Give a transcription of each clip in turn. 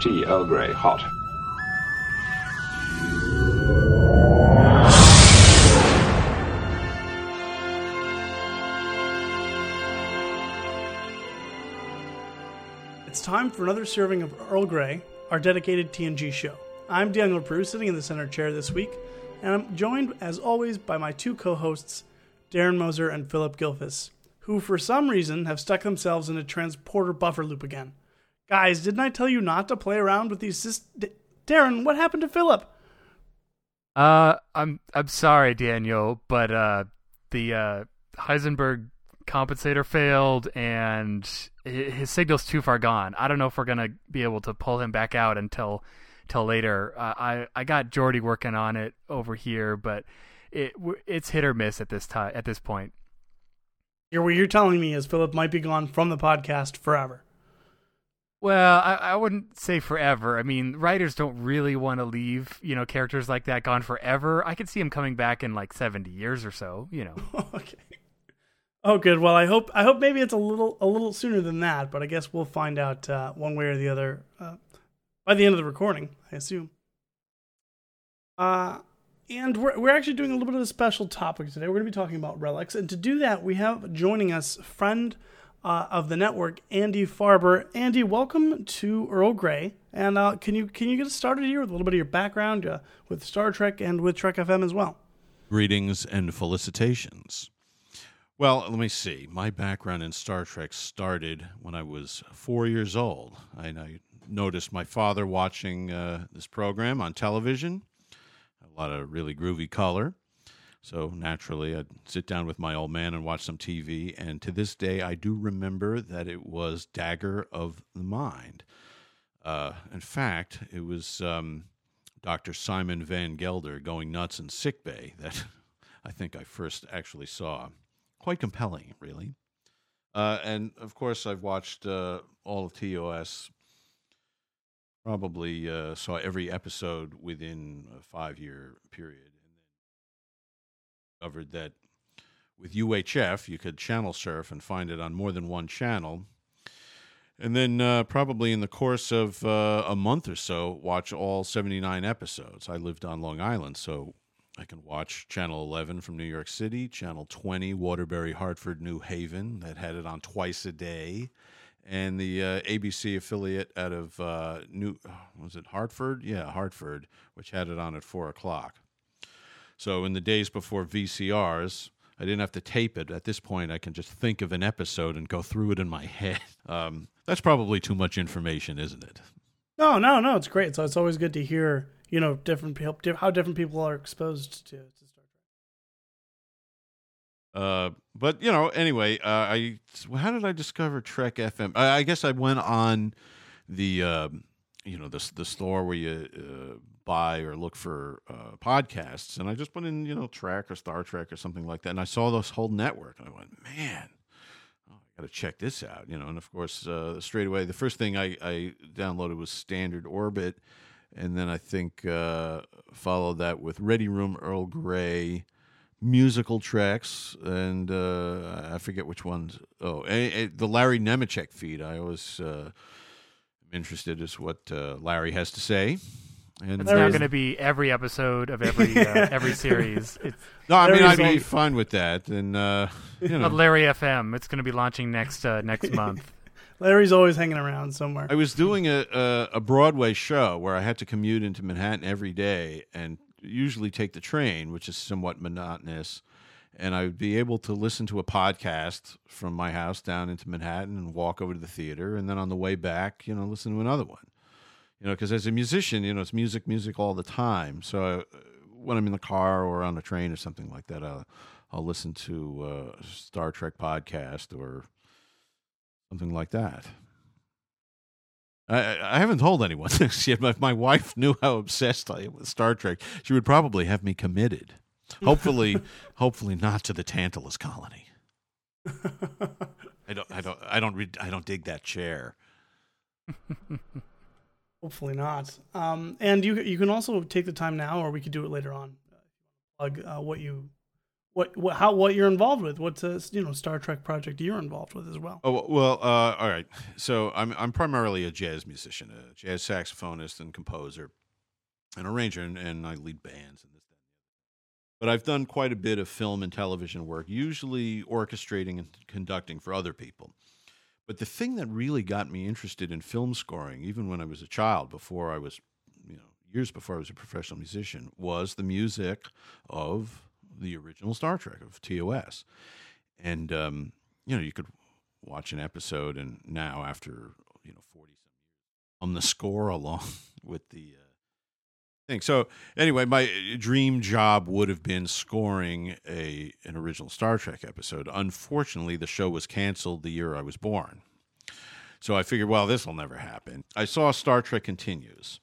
Tea Earl Grey, hot. It's time for another serving of Earl Grey, our dedicated TNG show. I'm Daniel Proulx, sitting in the center chair this week, and I'm joined, as always, by my two co hosts, Darren Moser and Philip Gilfus, who, for some reason, have stuck themselves in a transporter buffer loop again. Guys, didn't I tell you not to play around with these syst- D- Darren, what happened to Philip? Uh, I'm I'm sorry, Daniel, but uh, the uh, Heisenberg compensator failed, and hi- his signal's too far gone. I don't know if we're gonna be able to pull him back out until till later. Uh, I I got Geordi working on it over here, but it it's hit or miss at this time at this point. You're, what you're telling me is Philip might be gone from the podcast forever. Well, I, I wouldn't say forever. I mean, writers don't really want to leave, you know, characters like that gone forever. I could see him coming back in like 70 years or so, you know. okay. Oh, good. Well, I hope I hope maybe it's a little a little sooner than that, but I guess we'll find out uh, one way or the other uh, by the end of the recording, I assume. Uh, and we're we're actually doing a little bit of a special topic today. We're going to be talking about relics, and to do that, we have joining us friend uh, of the network, Andy Farber. Andy, welcome to Earl Grey. And uh, can you can you get us started here with a little bit of your background uh, with Star Trek and with Trek FM as well? Greetings and felicitations. Well, let me see. My background in Star Trek started when I was four years old. I, I noticed my father watching uh, this program on television, a lot of really groovy color. So naturally, I'd sit down with my old man and watch some TV. And to this day, I do remember that it was Dagger of the Mind. Uh, in fact, it was um, Dr. Simon Van Gelder going nuts in sickbay that I think I first actually saw. Quite compelling, really. Uh, and of course, I've watched uh, all of TOS. Probably uh, saw every episode within a five-year period, and then discovered that with UHF you could channel surf and find it on more than one channel. And then, uh, probably in the course of uh, a month or so, watch all 79 episodes. I lived on Long Island, so I can watch Channel 11 from New York City, Channel 20, Waterbury, Hartford, New Haven, that had it on twice a day, and the uh, ABC affiliate out of uh, New, was it Hartford? Yeah, Hartford, which had it on at 4 o'clock. So in the days before VCRs, I didn't have to tape it. At this point, I can just think of an episode and go through it in my head. Um, that's probably too much information, isn't it? No, no, no. It's great. So it's always good to hear, you know, different people, how different people are exposed to, to Star Trek. Uh, but you know, anyway, uh, I how did I discover Trek FM? I, I guess I went on the um, you know the the store where you buy or look for uh, podcasts, and I just put in you know Trek or Star Trek or something like that, and I saw this whole network, and I went, man. oh, I Got to check this out, you know, and of course, uh, straight away, the first thing I, I downloaded was Standard Orbit, and then I think uh, followed that with Ready Room Earl Grey, musical tracks, and uh, I forget which ones. Oh, eh, eh, the Larry Nemecek feed. I always uh, am interested as what uh, Larry has to say. And It's There now going to be every episode of every uh, every series. It's no, I mean I'd be fine with that, and uh, you know. Larry FM. It's going to be launching next uh, next month. Larry's always hanging around somewhere. I was doing a, a a Broadway show where I had to commute into Manhattan every day and usually take the train, which is somewhat monotonous. And I would be able to listen to a podcast from my house down into Manhattan and walk over to the theater, and then on the way back, you know, listen to another one. You know, because as a musician, you know, it's music, music all the time. So uh, when I'm in the car or on a train or something like that, I'll, I'll listen to uh, a Star Trek podcast or something like that. I, I haven't told anyone this yet. But if my wife knew how obsessed I am with Star Trek, she would probably have me committed. Hopefully, hopefully not to the Tantalus colony. I don't. I don't. I don't. Read, I don't dig that chair. Hopefully not. Um, and you you can also take the time now, or we could do it later on. Plug uh, what you, what what how what you're involved with. What's a you know Star Trek project you're involved with as well. Oh well. Uh, all right. So I'm I'm primarily a jazz musician, a jazz saxophonist and composer, and arranger, and, and I lead bands and this. But I've done quite a bit of film and television work, usually orchestrating and conducting for other people. But the thing that really got me interested in film scoring, even when I was a child, before I was, you know, years before I was a professional musician, was the music of the original Star Trek of TOS. And um, you know, you could watch an episode, and now after you know forty some years, on the score along with the uh, thing. So anyway, my dream job would have been scoring a an original Star Trek episode. Unfortunately, the show was canceled the year I was born. So I figured, well, this will never happen. I saw Star Trek Continues,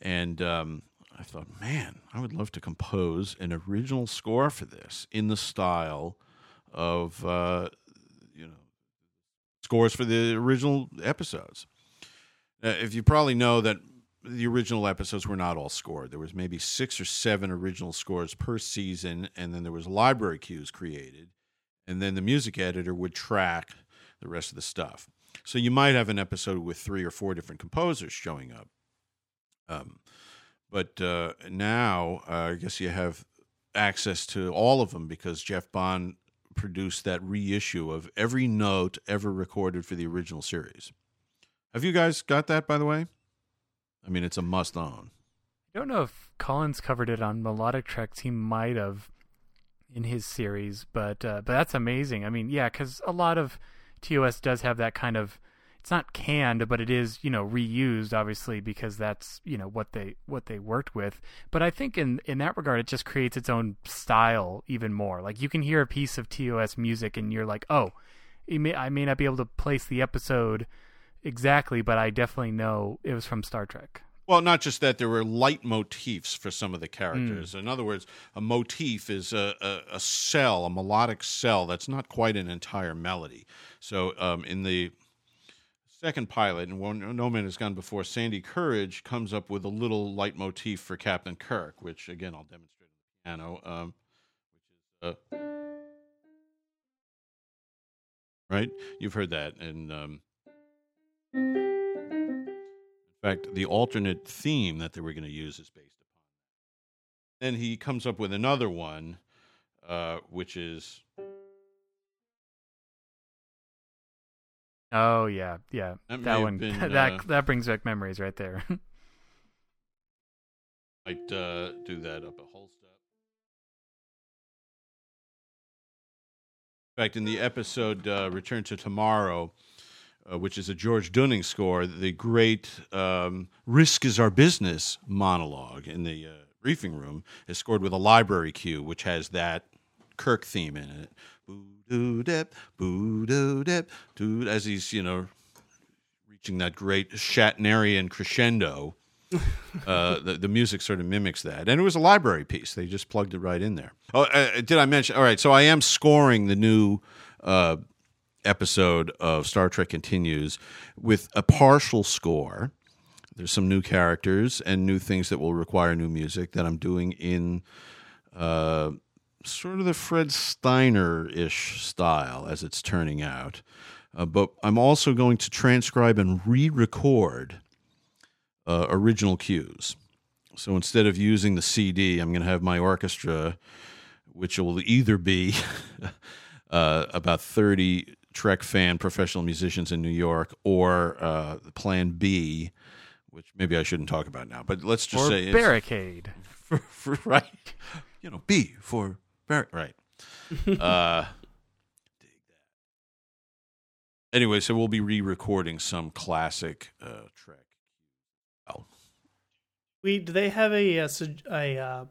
and um, I thought, man, I would love to compose an original score for this in the style of uh, you know scores for the original episodes. Uh, if you probably know that the original episodes were not all scored. There was maybe six or seven original scores per season, and then there was library cues created, and then the music editor would track the rest of the stuff. So you might have an episode with three or four different composers showing up. Um, but uh, now uh, I guess you have access to all of them because Jeff Bond produced that reissue of every note ever recorded for the original series. Have you guys got that, by the way? I mean, it's a must own. I don't know if Collins covered it on Melodic Treks. He might have in his series, but uh, but that's amazing. I mean, yeah, because a lot of TOS does have that kind of. It's not canned, but it is you know reused, obviously, because that's you know what they what they worked with. But I think in in that regard, it just creates its own style even more. Like you can hear a piece of TOS music, and you're like, oh, may, I may not be able to place the episode exactly, but I definitely know it was from Star Trek. Well, not just that, there were leitmotifs for some of the characters. Mm. In other words, a motif is a, a, a, cell, a melodic cell that's not quite an entire melody. So um, in the second pilot, and No Man Has Gone Before, Sandy Courage comes up with a little leitmotif for Captain Kirk, which, again, I'll demonstrate on the piano, um, which is. Uh, right? You've heard that. And. Um, in fact, the alternate theme that they were going to use is based upon. Then he comes up with another one, uh, which is. Oh yeah, yeah. That, that one been, that uh, that brings back memories right there. might uh, do that up a whole step. In fact, in the episode uh, "Return to Tomorrow," uh, which is a George Duning score, the great um, "Risk is Our Business" monologue in the uh, briefing room is scored with a library cue, which has that Kirk theme in it. Boo doo dip, boo doo dip, doo, as he's you know reaching that great Shatnerian crescendo. uh, the the music sort of mimics that, and it was a library piece. They just plugged it right in there. Oh, uh, did I mention? All right, so I am scoring the new uh, episode of Star Trek Continues with a partial score. There's some new characters and new things that will require new music that I'm doing in uh, sort of the Fred Steiner ish style as it's turning out. Uh, but I'm also going to transcribe and re record uh, original cues. So instead of using the CD, I'm going to have my orchestra, which will either be uh, about 30 Trek fan professional musicians in New York, or uh, Plan B, which maybe I shouldn't talk about now, but let's just or say barricade, for, for, right? You know, B for bar- right. uh. Anyway, so we'll be re-recording some classic uh, Trek. Oh, we do they have a a, a uh,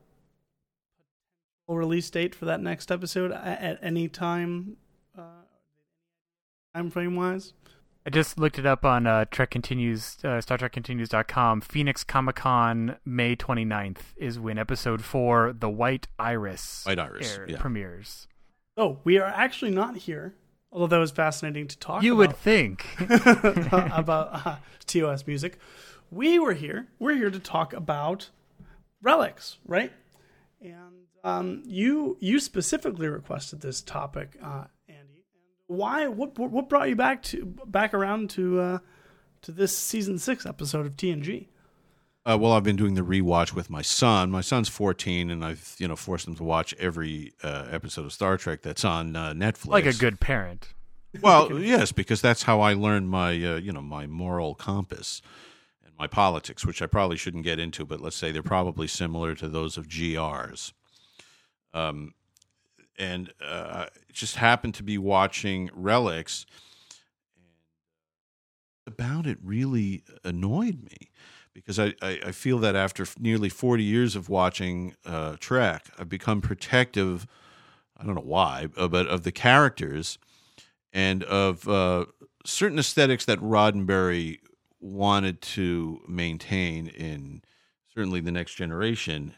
release date for that next episode at, at any time? Time frame wise? I just looked it up on uh, Trek Continues, uh, Star Trek Continues.com. Phoenix Comic Con, May 29th, is when episode four, The White Iris, White Iris, air- yeah. premieres. Oh, we are actually not here, although that was fascinating to talk You would think. about uh, TOS music. We were here. We're here to talk about relics, right? And um, you you specifically requested this topic, uh, Andy. And why? What what brought you back to back around to uh, to this season six episode of TNG? Uh, well, I've been doing the rewatch with my son. My son's 14, and I've you know forced him to watch every uh, episode of Star Trek that's on uh, Netflix. like a good parent. Well, yes, because that's how I learned my uh, you know my moral compass and my politics, which I probably shouldn't get into, but let's say they're probably similar to those of GRs. Um, and uh, just happened to be watching Relics, and about it really annoyed me because I, I, I feel that after nearly 40 years of watching uh, Trek, I've become protective. I don't know why, uh, but of the characters and of uh, certain aesthetics that Roddenberry wanted to maintain in certainly the next generation.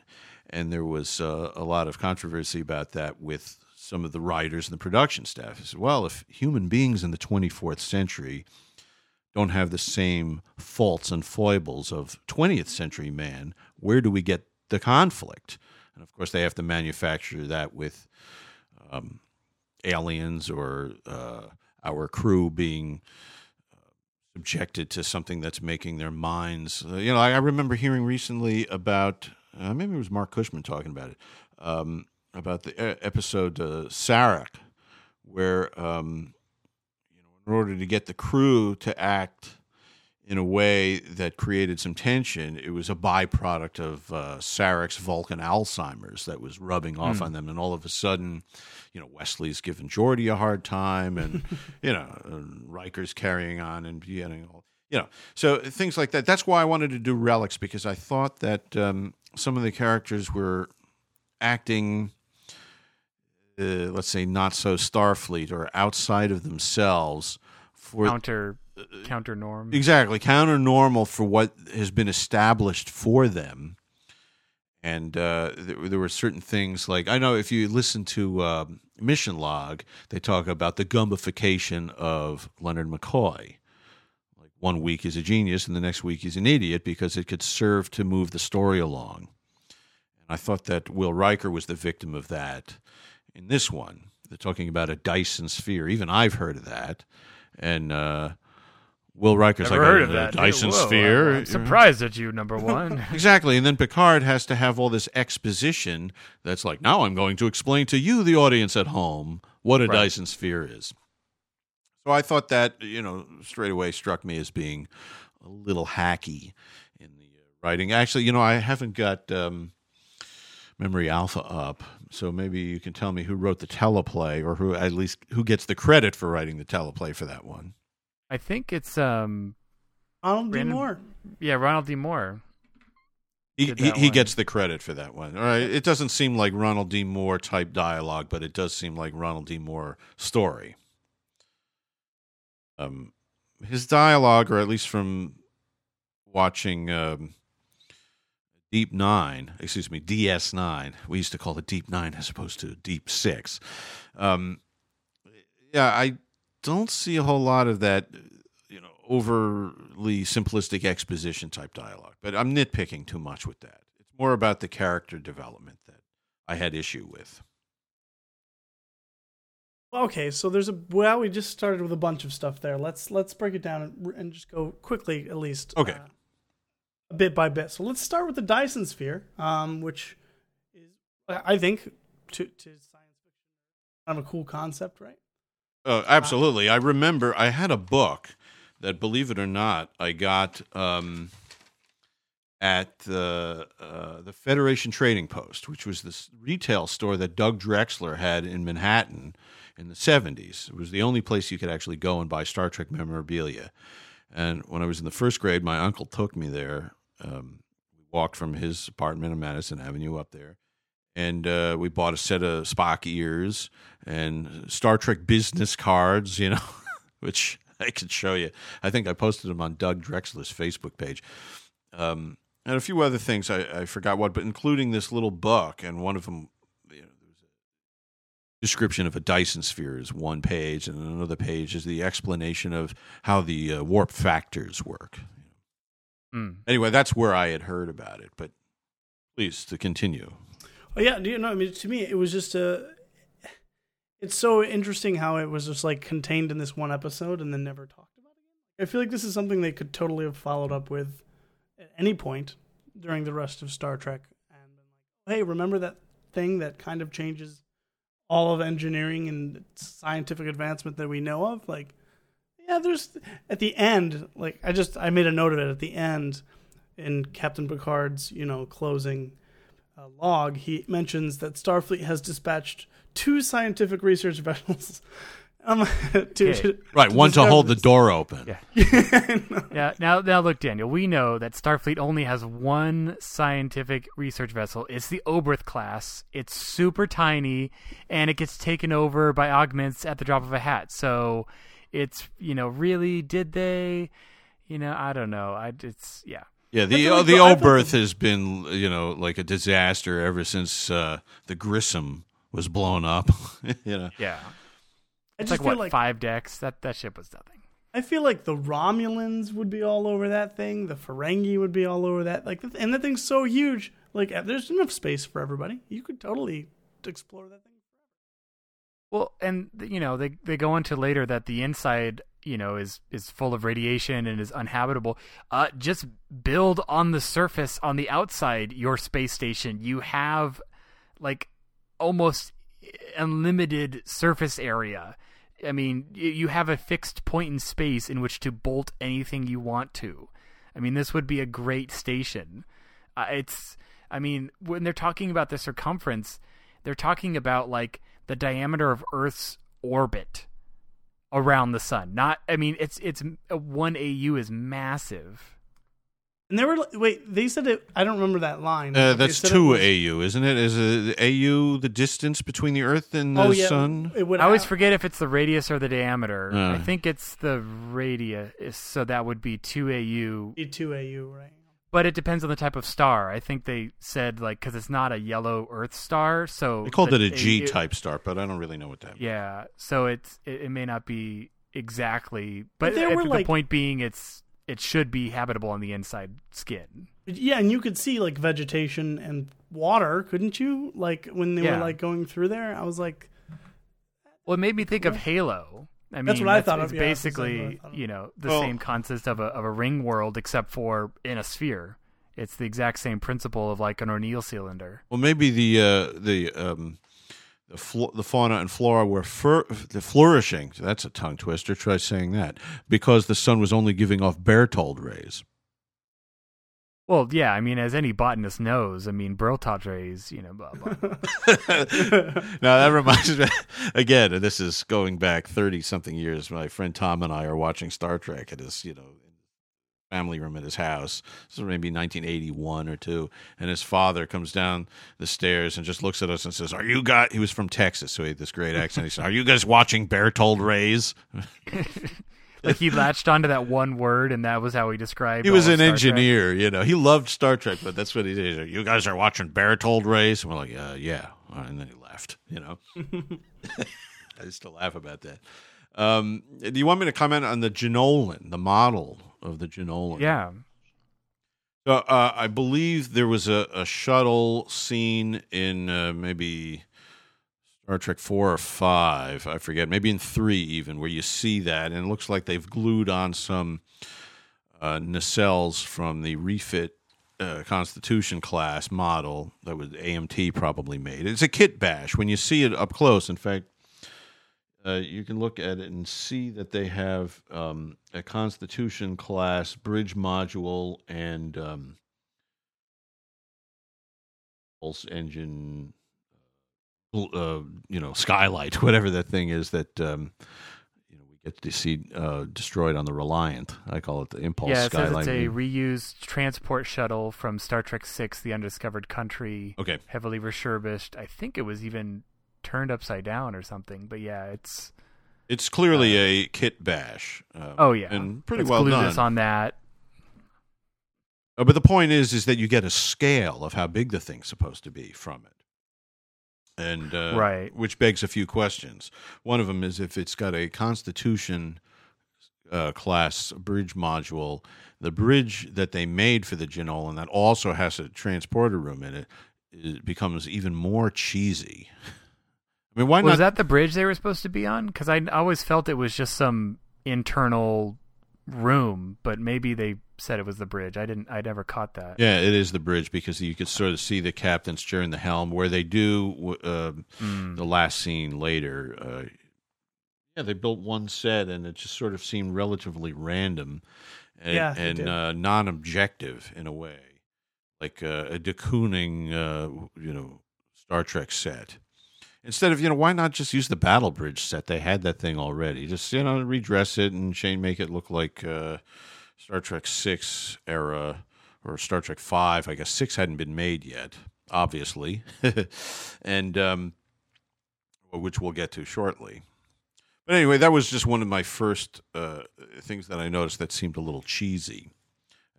And there was uh, a lot of controversy about that with some of the writers and the production staff. Said, well, if human beings in the 24th century don't have the same faults and foibles of 20th century man, where do we get the conflict? And of course, they have to manufacture that with um, aliens or uh, our crew being uh, subjected to something that's making their minds. Uh, you know, I, I remember hearing recently about uh, maybe it was Marc Cushman talking about it um, about the episode uh, Sarek, where um, you know, in order to get the crew to act in a way that created some tension, it was a byproduct of uh, Sarek's Vulcan Alzheimer's that was rubbing off on them, and all of a sudden, you know, Wesley's giving Geordi a hard time, and you know, and Riker's carrying on and getting all, you know, so things like that. That's why I wanted to do relics because I thought that um, some of the characters were acting. Uh, let's say not so Starfleet or outside of themselves for Counter counter norm. exactly counter normal for what has been established for them and uh, there, there were certain things like i know if you listen to um, mission log they talk about the gumbification of leonard mccoy one week he's a genius and the next week he's an idiot because it could serve to move the story along and i thought that will riker was the victim of that in this one they're talking about a dyson sphere even i've heard of that and uh, Will Riker's Never like heard a, of that. Dyson sphere. I'm surprised at you, number one. Exactly. And then Picard has to have all this exposition that's like, now I'm going to explain to you, the audience at home, what a Right. Dyson sphere is. So I thought that, you know, straight away struck me as being a little hacky in the uh, writing. Actually, you know, I haven't got um, Memory Alpha up, so maybe you can tell me who wrote the teleplay or who at least who gets the credit for writing the teleplay for that one. I think it's um Ronald D. Brandon- Moore. yeah Ronald D. Moore. He, he, he gets the credit for that one. All right. It doesn't seem like Ronald D. Moore type dialogue, but it does seem like Ronald D. Moore story. Um, his dialogue, or at least from watching um, Deep Nine, excuse me, DS Nine. We used to call it Deep Nine as opposed to Deep Six. Um, yeah, I don't see a whole lot of that, you know, overly simplistic exposition type dialogue. But I'm nitpicking too much with that. It's more about the character development that I had issue with. Okay, so there's a well, we just started with a bunch of stuff there. Let's let's break it down and, and just go quickly, at least. Okay. uh, bit by bit. So let's start with the Dyson sphere, um, which is, I think, to to science fiction, kind of a cool concept, right? Uh, absolutely. I remember I had a book that, believe it or not, I got um, at the uh, the Federation Trading Post, which was this retail store that Doug Drexler had in Manhattan in the seventies. It was the only place you could actually go and buy Star Trek memorabilia. And when I was in the first grade, my uncle took me there. Um, we walked from his apartment on Madison Avenue up there, and uh, we bought a set of Spock ears and Star Trek business cards, you know, which I could show you. I think I posted them on Doug Drexler's Facebook page. Um, and a few other things I, I forgot what, but including this little book, and one of them, you know, there was a description of a Dyson sphere is one page, and another page is the explanation of how the uh, warp factors work. Mm. Anyway, that's where I had heard about it, but please to continue. Oh yeah, do you know? I mean, to me, it was just a. It's so interesting how it was just like contained in this one episode and then never talked about again. I feel like this is something they could totally have followed up with at any point during the rest of Star Trek and been like, "Hey, remember that thing that kind of changes all of engineering and scientific advancement that we know of?" Like, yeah, there's at the end, like I just I made a note of it at the end in Captain Picard's, you know, closing uh, log, he mentions that Starfleet has dispatched two scientific research vessels. Um, to, Okay. to- Right, one to discover hold the door open. Yeah. Yeah. Now, now look, Daniel. We know that Starfleet only has one scientific research vessel. It's the Oberth class. It's super tiny, and it gets taken over by augments at the drop of a hat. So, it's you know, really, did they? You know, I don't know. I it's yeah. Yeah, the feel uh, the the- I Oberth has been you know like a disaster ever since uh, the Grissom was blown up. you know, Yeah. It's just like what like five decks. That that ship was nothing. I feel like the Romulans would be all over that thing. The Ferengi would be all over that. Like, and that thing's so huge. Like, uh, there's enough space for everybody. You could totally explore that thing. Well, and you know they they go into later that the inside you know is is full of radiation and is uninhabitable. Uh, just build on the surface on the outside your space station. You have like almost unlimited surface area. I mean, you have a fixed point in space in which to bolt anything you want to. I mean, this would be a great station. Uh, it's, I mean, when they're talking about the circumference, they're talking about like the diameter of Earth's orbit around the sun. Not, I mean, it's it's uh, one AU is massive. And they were wait, they said it. I don't remember that line. uh, that's two was- AU, isn't it? Is uh, AU the distance between the Earth and the Oh yeah, Sun? It would I always forget if it's the radius or the diameter. Uh. I think it's the radius, so that would be two AU. be two AU, right? But it depends on the type of star. I think they said like because it's not a yellow Earth star, so They called the- it a G it- type star, but I don't really know what that. means. Yeah, so it's it, it may not be exactly, but, But there were, the like- point being, it's it should be habitable on the inside skin. Yeah, and you could see like vegetation and water, couldn't you? Like when they Yeah. were like going through there, I was like, Well, it made me think of Halo. I mean, That's what I thought of, It's yeah, that's exactly basically what I thought of. you know the Well- same concept of a of a ring world, except for in a sphere. It's the exact same principle of like an O'Neill cylinder. Well, maybe the uh, the um, the, fl- the fauna and flora were fur- the flourishing. That's a tongue twister. Try saying that because the sun was only giving off Berthold rays. Well, yeah, I mean, as any botanist knows, I mean, Berthold rays, you know, blah blah. now that reminds me again, and this is going back thirty something years. My friend Tom and I are watching Star Trek at his, you know, family room at his house. This is maybe 1981 or two, and his father comes down the stairs and just looks at us and says, "Are you guys?" He was from Texas, so he had this great accent. He said, "Are you guys watching Berthold Rays?" like he latched onto that one word, and that was how he described. It. He was an Star Trek. engineer, you know. He loved Star Trek, but that's what he did. You guys are watching Berthold Rays? And we're like, uh, yeah. And then he left, you know. I used to laugh about that. Um, do you want me to comment on the Jenolan, the model of the Jenolan? Yeah, So, uh, I believe there was a, a shuttle scene in uh, maybe Star Trek four or five, I forget, maybe in three even, where you see that, and it looks like they've glued on some uh, nacelles from the refit uh, Constitution class model that was AMT probably made. It's a kit bash when you see it up close. In fact, uh, you can look at it and see that they have um, a Constitution class bridge module and um, pulse engine, uh, you know, skylight, whatever that thing is that um, you know we get to see uh, destroyed on the Reliant. I call it the impulse yeah. It says it's a reused transport shuttle from Star Trek Six: The Undiscovered Country. okay, heavily refurbished. I think it was even turned upside down or something. But yeah, it's It's clearly a kit bash. Um, Oh yeah, and pretty It's well done. on that. Uh, but the point is, is that you get a scale of how big the thing's supposed to be from it, and uh, Right. which begs a few questions. One of them is if it's got a Constitution uh, class bridge module, the bridge that they made for the Jenolan that also has a transporter room in it, it becomes even more cheesy. I mean, why was not? that the bridge they were supposed to be on? Because I always felt it was just some internal room, but maybe they said it was the bridge. I didn't. I never caught that. Yeah, it is the bridge because you could sort of see the captain steering the helm where they do um Mm. the last scene later. Uh, yeah, they built one set and it just sort of seemed relatively random and, Yeah, and uh, non-objective in a way, like uh, a de Kooning, uh, you know, Star Trek set. Instead of you know, why not just use the Battle Bridge set? They had that thing already. Just you know, redress it and Shane make it look like uh, Star Trek Six era or Star Trek Five. I guess six hadn't been made yet, obviously, and um, which we'll get to shortly. But anyway, that was just one of my first uh, things that I noticed that seemed a little cheesy.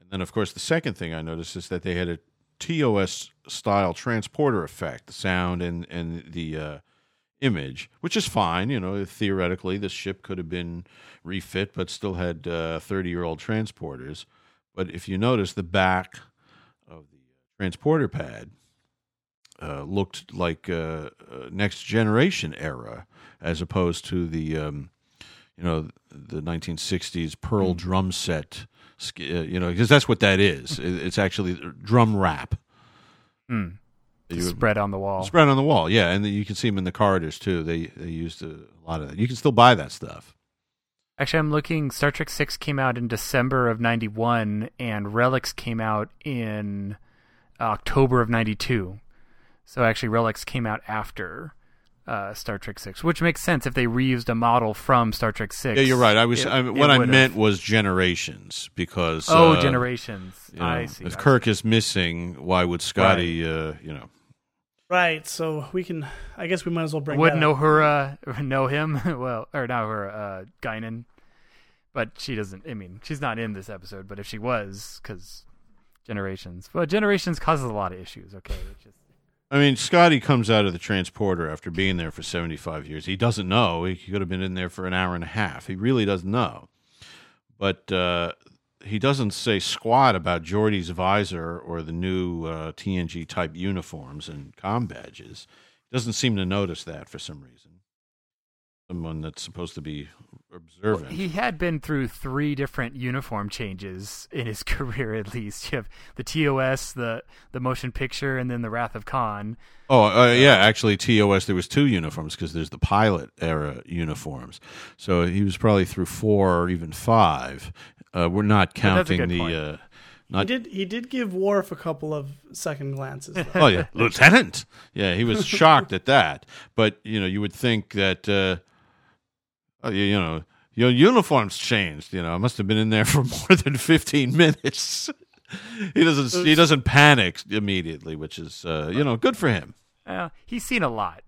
And then, of course, the second thing I noticed is that they had a TOS style transporter effect, the sound and and the uh, image, which is fine. You know, theoretically, this ship could have been refit, but still had thirty year old transporters. But if you notice, the back of the transporter pad uh, looked like uh, uh, next generation era, as opposed to the um, you know the 1960s Pearl drum set. Uh, You know, because that's what that is. It's actually drum wrap. Mm. You- Spread on the wall. Spread on the wall, yeah, and you can see them in the corridors too. They they used a lot of that. You can still buy that stuff. Actually, I'm looking. Star Trek Six came out in December of '91, and Relics came out in October of '92. So actually, Relics came out after uh, Star Trek Six, which makes sense if they reused a model from Star Trek Six. Yeah, you're right. I was it- I, what I would've- meant was generations because Oh, uh, generations. you know, I see. If I Kirk is missing, why would Scotty? Uh, you know, Right. So we can. I guess we might as well bring. Wouldn't that up. Uhura know him? well, or not her uh, Guinan. But she doesn't. I mean, she's not in this episode. But if she was, because generations. Well, generations causes a lot of issues. Okay, it's just I mean, Scotty comes out of the transporter after being there for 75 years. He doesn't know. He could have been in there for an hour and a half. He really doesn't know. But uh, he doesn't say squat about Geordi's visor or the new uh, TNG type uniforms and com badges. He Doesn't seem to notice that for some reason. Someone that's supposed to be observant. he had been through three different uniform changes in his career. At least you have the TOS, the the motion picture, and then the Wrath of Khan. Oh, uh, yeah. Actually, TOS there was two uniforms because there's the pilot era uniforms. So he was probably through four or even five. Uh, we're not counting the. point. Uh, He did. He did give Worf a couple of second glances. though. Oh yeah, Lieutenant. Yeah, he was shocked at that. But you know, you would think that. Uh, oh, you, you know. Your uniform's changed. You know, I must have been in there for more than fifteen minutes. he doesn't. He doesn't panic immediately, which is, uh, you know, good for him. Uh, he's seen a lot.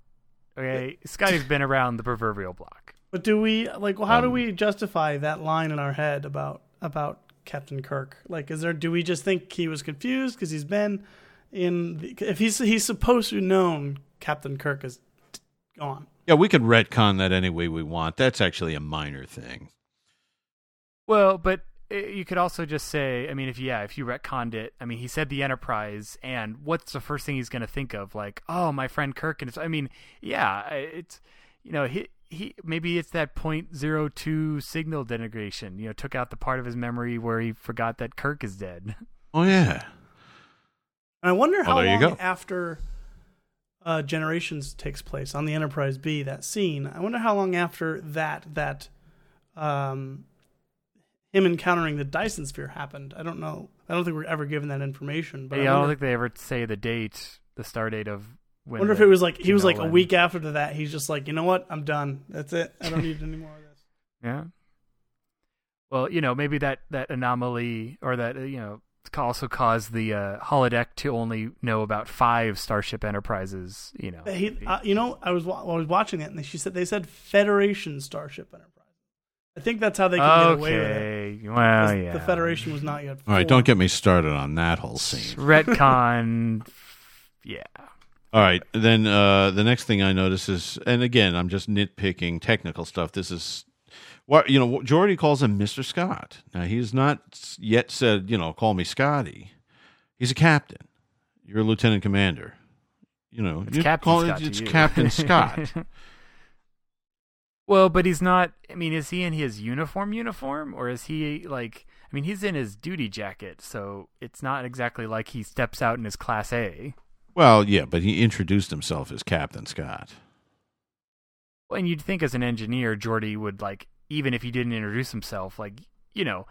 Okay, Scotty's been around the proverbial block. But do we like? Well, how do Um, we justify that line in our head about about Captain Kirk? Like, is there? Do we just think he was confused because he's been in? The, if he's he's supposed to known Captain Kirk is t- gone. Yeah, we could retcon that any way we want. That's actually a minor thing. Well, but uh, you could also just say, I mean, if yeah, if you retconned it, I mean, he said the Enterprise, and what's the first thing he's going to think of? Like, oh, my friend Kirk, and it's, I mean, yeah, it's, you know, he he maybe it's that point zero two signal denigration. You know, took out the part of his memory where he forgot that Kirk is dead. Oh yeah. And I wonder how there you long go. after uh, Generations takes place on the Enterprise B. That scene. I wonder how long after that that um, him encountering the Dyson Sphere happened. I don't know. I don't think we're ever given that information. But yeah, I I don't think they ever say the date, the star date of when. wonder if it was like he was like a week after that. He's just like, you know what? I'm done. That's it. I don't need any more of this. Yeah. Well, you know, maybe that that anomaly or that uh, you know also caused the uh, holodeck to only know about five Starship Enterprises. You know, He, uh, you know, I was wa- I was watching it, and she said they said Federation Starship Enterprise. I think that's how they could get away with it. okay. Well, 'cause yeah. The Federation was not yet. All right, don't get me started on that whole scene. retcon. yeah. All right, then uh, the next thing I notice is, and again, I'm just nitpicking technical stuff. This is what you know. Geordi calls him Mister Scott. Now he's not yet said, you know, call me Scotty. He's a captain. You're a lieutenant commander. You know, It's Captain call Scott it's. Captain Scott. well, but he's not. I mean, is he in his uniform uniform, or is he like? I mean, he's in his duty jacket, so it's not exactly like he steps out in his Class A. well, yeah, but he introduced himself as Captain Scott. Well, And you'd think as an engineer, Geordi would like, even if he didn't introduce himself, like you know,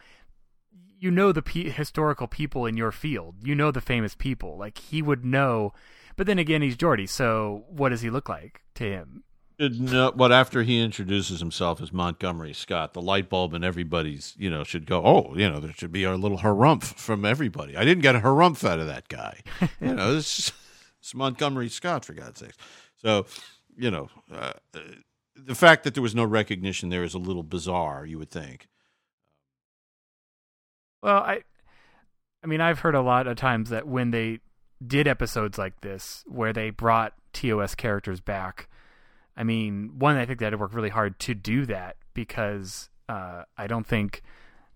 you know the pe- historical people in your field, you know the famous people, like he would know. But then again, he's Geordi, so what does he look like to him? Know, but after he introduces himself as Montgomery Scott, the light bulb in everybody's, you know, should go, oh, you know, there should be a little harumph from everybody. I didn't get a harumph out of that guy. you know, this it's Montgomery Scott, for God's sakes. So, you know, uh, the fact that there was no recognition there is a little bizarre, you would think. Well, I, I mean, I've heard a lot of times that when they did episodes like this, where they brought TOS characters back, I mean, one, I think they had to work really hard to do that because uh, I don't think,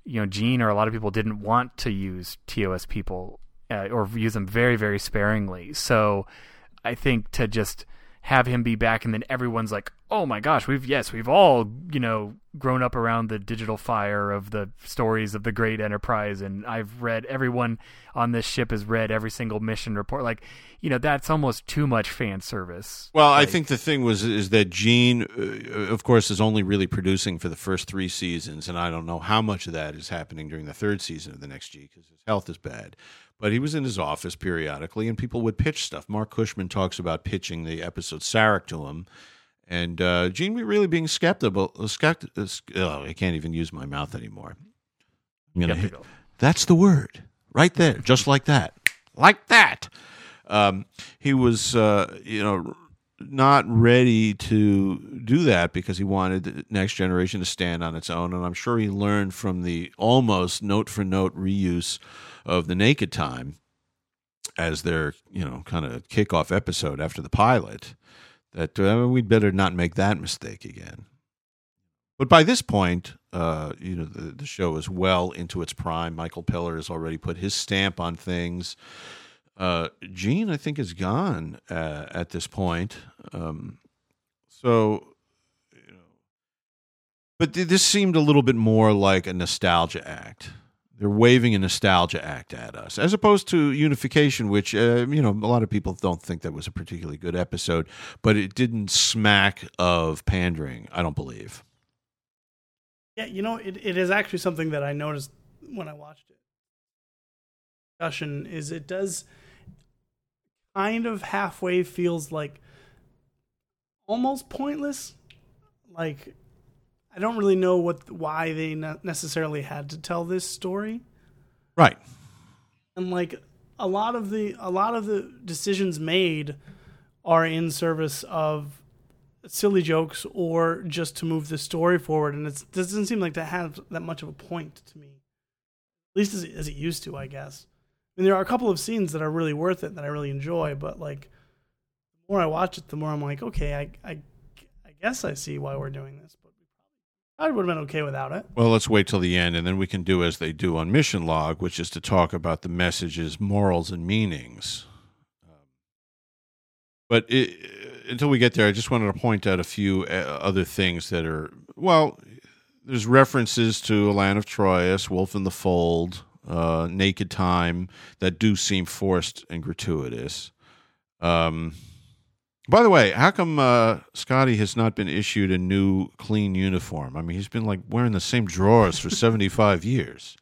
you know, Gene or a lot of people didn't want to use TOS people uh, or use them very, very sparingly. So I think to just have him be back and then everyone's like, oh my gosh, we've, yes, we've all, you know, grown up around the digital fire of the stories of the great enterprise. And I've read, everyone on this ship has read every single mission report. Like, you know, that's almost too much fan service. Well, I think the thing was is that Gene, uh, of course, is only really producing for the first three seasons, and I don't know how much of that is happening during the third season of the next G because his health is bad. But he was in his office periodically, and people would pitch stuff. Marc Cushman talks about pitching the episode Sarek to him, and uh, Gene really being skeptical. Skept- uh, oh, I can't even use my mouth anymore. Hit- that's the word right there, just like that, like that. Um, he was, uh, you know, not ready to do that because he wanted the next generation to stand on its own, and I'm sure he learned from the almost note for note reuse of the Naked Time as their, you know, kind of kickoff episode after the pilot that uh, we'd better not make that mistake again. But by this point, uh, you know, the, the show is well into its prime. Michael Piller has already put his stamp on things. Uh, Gene, I think, is gone uh, at this point. Um, so, you know, but th- this seemed a little bit more like a nostalgia act. They're waving a nostalgia act at us, as opposed to Unification, which uh, you know a lot of people don't think that was a particularly good episode, but it didn't smack of pandering. I don't believe. Yeah, you know, it, it is actually something that I noticed when I watched it. Discussion is it does kind of halfway feels like almost pointless. Like I don't really know what why they necessarily had to tell this story, Right. and like a lot of the a lot of the decisions made are in service of silly jokes or just to move the story forward. And it doesn't seem like that has that much of a point to me. At least as, as it used to i guess. I mean, there are a couple of scenes that are really worth it that i really enjoy but like the more i watch it the more i'm like okay i i, I guess i see why we're doing this i would have been okay without it Well, let's wait till the end, and then we can do as they do on Mission Log, which is to talk about the messages, morals, and meanings. Um, But it, until we get there, I just wanted to point out a few uh, other things that are well. There's references to Elaan of Troyius, Wolf in the Fold, uh, Naked Time that do seem forced and gratuitous. Um, by the way, how come uh, Scotty has not been issued a new clean uniform? I mean, he's been like wearing the same drawers for 75 years.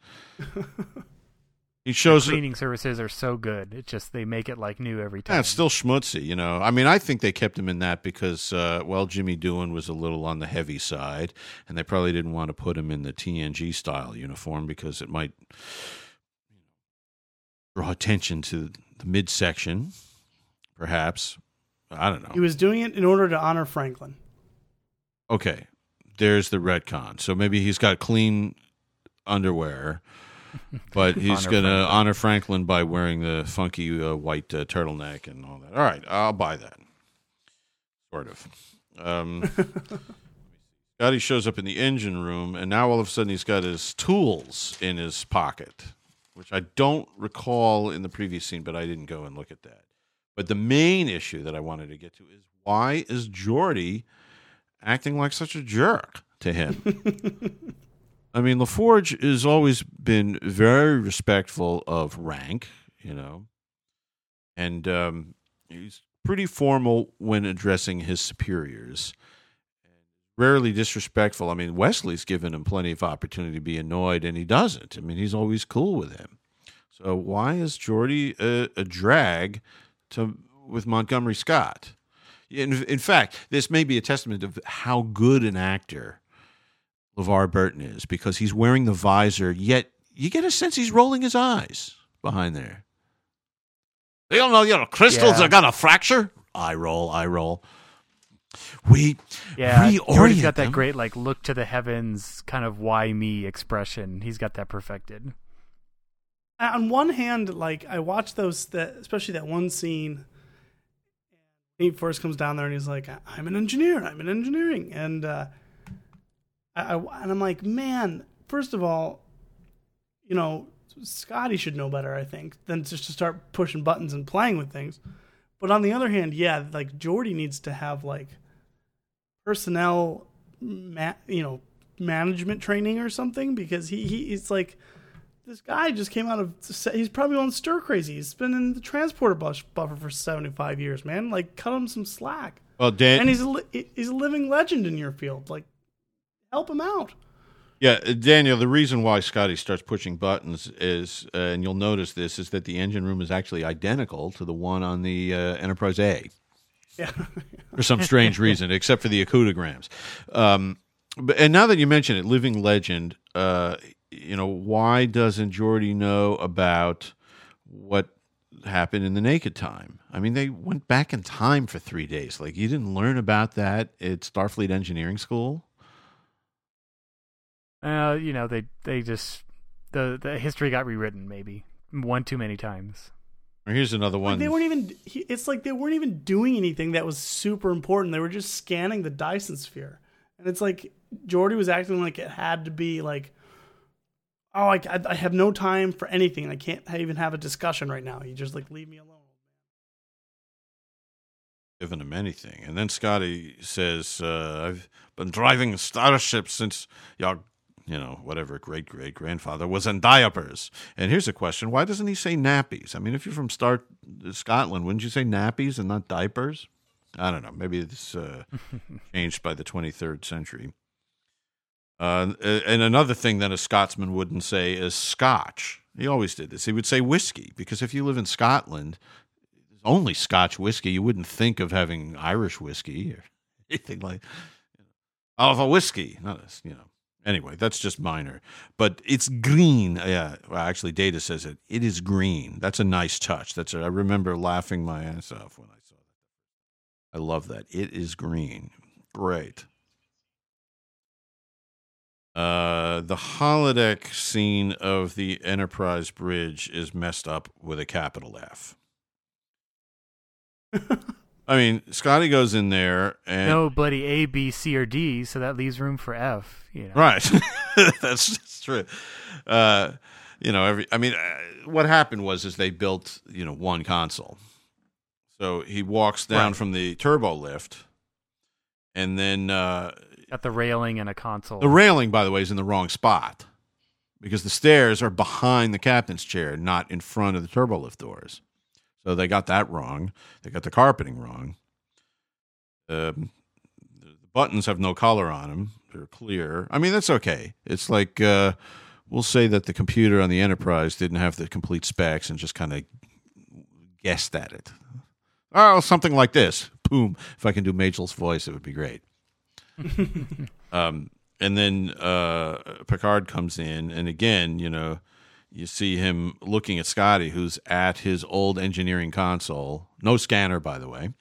He shows the cleaning services are so good. It's just they make it like new every time. Yeah, it's still schmutzy, you know. I mean, I think they kept him in that because, uh, well, Jimmy Doohan was a little on the heavy side, and they probably didn't want to put him in the TNG style uniform because it might draw attention to the midsection, perhaps. I don't know. He was doing it in order to honor Franklin. okay, there's the retcon. So maybe he's got clean underwear, but he's going to honor Franklin by wearing the funky uh, white uh, turtleneck and all that. All right, I'll buy that. Sort of. Um, Scotty shows up in the engine room, and now all of a sudden he's got his tools in his pocket, which I don't recall in the previous scene, but I didn't go and look at that. But the main issue that I wanted to get to is why is Geordi acting like such a jerk to him? I mean, LaForge has always been very respectful of rank, you know, and um, he's pretty formal when addressing his superiors. Rarely disrespectful. I mean, Wesley's given him plenty of opportunity to be annoyed, and he doesn't. I mean, he's always cool with him. So why is Geordi a, a drag to with Montgomery Scott? In, in fact, this may be a testament of how good an actor LeVar Burton is because he's wearing the visor, yet you get a sense he's rolling his eyes behind there. You don't know your crystals Yeah. are gonna fracture. I roll, I roll. We Yeah, reorient Geordi's got that them. great like look to the heavens kind of why me expression. He's got that perfected. On one hand, like I watched those, that especially that one scene. He first comes down there and he's like, "I'm an engineer. I'm in engineering," and uh, I, I and I'm like, man. First of all, you know, Scotty should know better, I think, than just to start pushing buttons and playing with things. But on the other hand, yeah, like Geordi needs to have like personnel, ma- you know, management training or something because he, he he's like this guy just came out of he's probably on stir crazy. He's been in the transporter bus buffer for 75 years, man. Like cut him some slack. well, Dan, And he's a, he's a living legend in your field. Like help him out. Yeah, uh, Daniel, the reason why Scotty starts pushing buttons is, uh, and you'll notice this, is that the engine room is actually identical to the one on the uh, Enterprise A Yeah. for some strange reason, except for the acoudigrams. Um, but, and now that you mention it, living legend, uh, you know, why doesn't Geordi know about what happened in the naked time? I mean, they went back in time for three days. Like, you didn't learn about that at Starfleet Engineering School? Uh, you know, they they just the the history got rewritten maybe one too many times. Here's another Like, one. they weren't even it's like they weren't even doing anything that was super important. They were just scanning the Dyson sphere. And it's like Jordy was acting like it had to be like oh, I, I, have no time for anything. I can't even have a discussion right now. You just like leave me alone. given him anything. And then Scotty says, uh, I've been driving a starship since your, you know, whatever great great grandfather was in diapers. And here's a question why doesn't he say nappies? I mean, if you're from Star- Scotland, wouldn't you say nappies and not diapers? I don't know. Maybe it's uh, changed by the 23rd century. Uh, and another thing that a Scotsman wouldn't say is scotch. He always did this. He would say whiskey because if you live in Scotland, only Scotch whiskey. You wouldn't think of having Irish whiskey or anything like. Have a whiskey, not a, you know. Anyway, that's just minor, but it's green. Yeah, well, actually, Data says it. It is green. That's a nice touch. That's. A, I remember laughing my ass off when I saw that. I love that. It is green. Great. Uh, the holodeck scene of the Enterprise bridge is messed up with a capital F. I mean, Scotty goes in there and no bloody A, B, C, or D, so that leaves room for F. You know, right, that's, that's true. Uh, you know, every I mean, uh, what happened was is they built you know one console, so he walks down Right. from the turbo lift, and then uh, got the railing and a console. The railing, by the way, is in the wrong spot because the stairs are behind the captain's chair, not in front of the turbolift doors. So they got that wrong. They got the carpeting wrong. Um, the buttons have no color on them; they're clear. I mean, that's okay. It's like uh, we'll say that the computer on the Enterprise didn't have the complete specs and just kind of guessed at it. Oh, something like this. Boom! If I can do Majel's voice, it would be great. Um, and then uh, Picard comes in, and again, you know, you see him looking at Scotty, who's at his old engineering console, no scanner, by the way.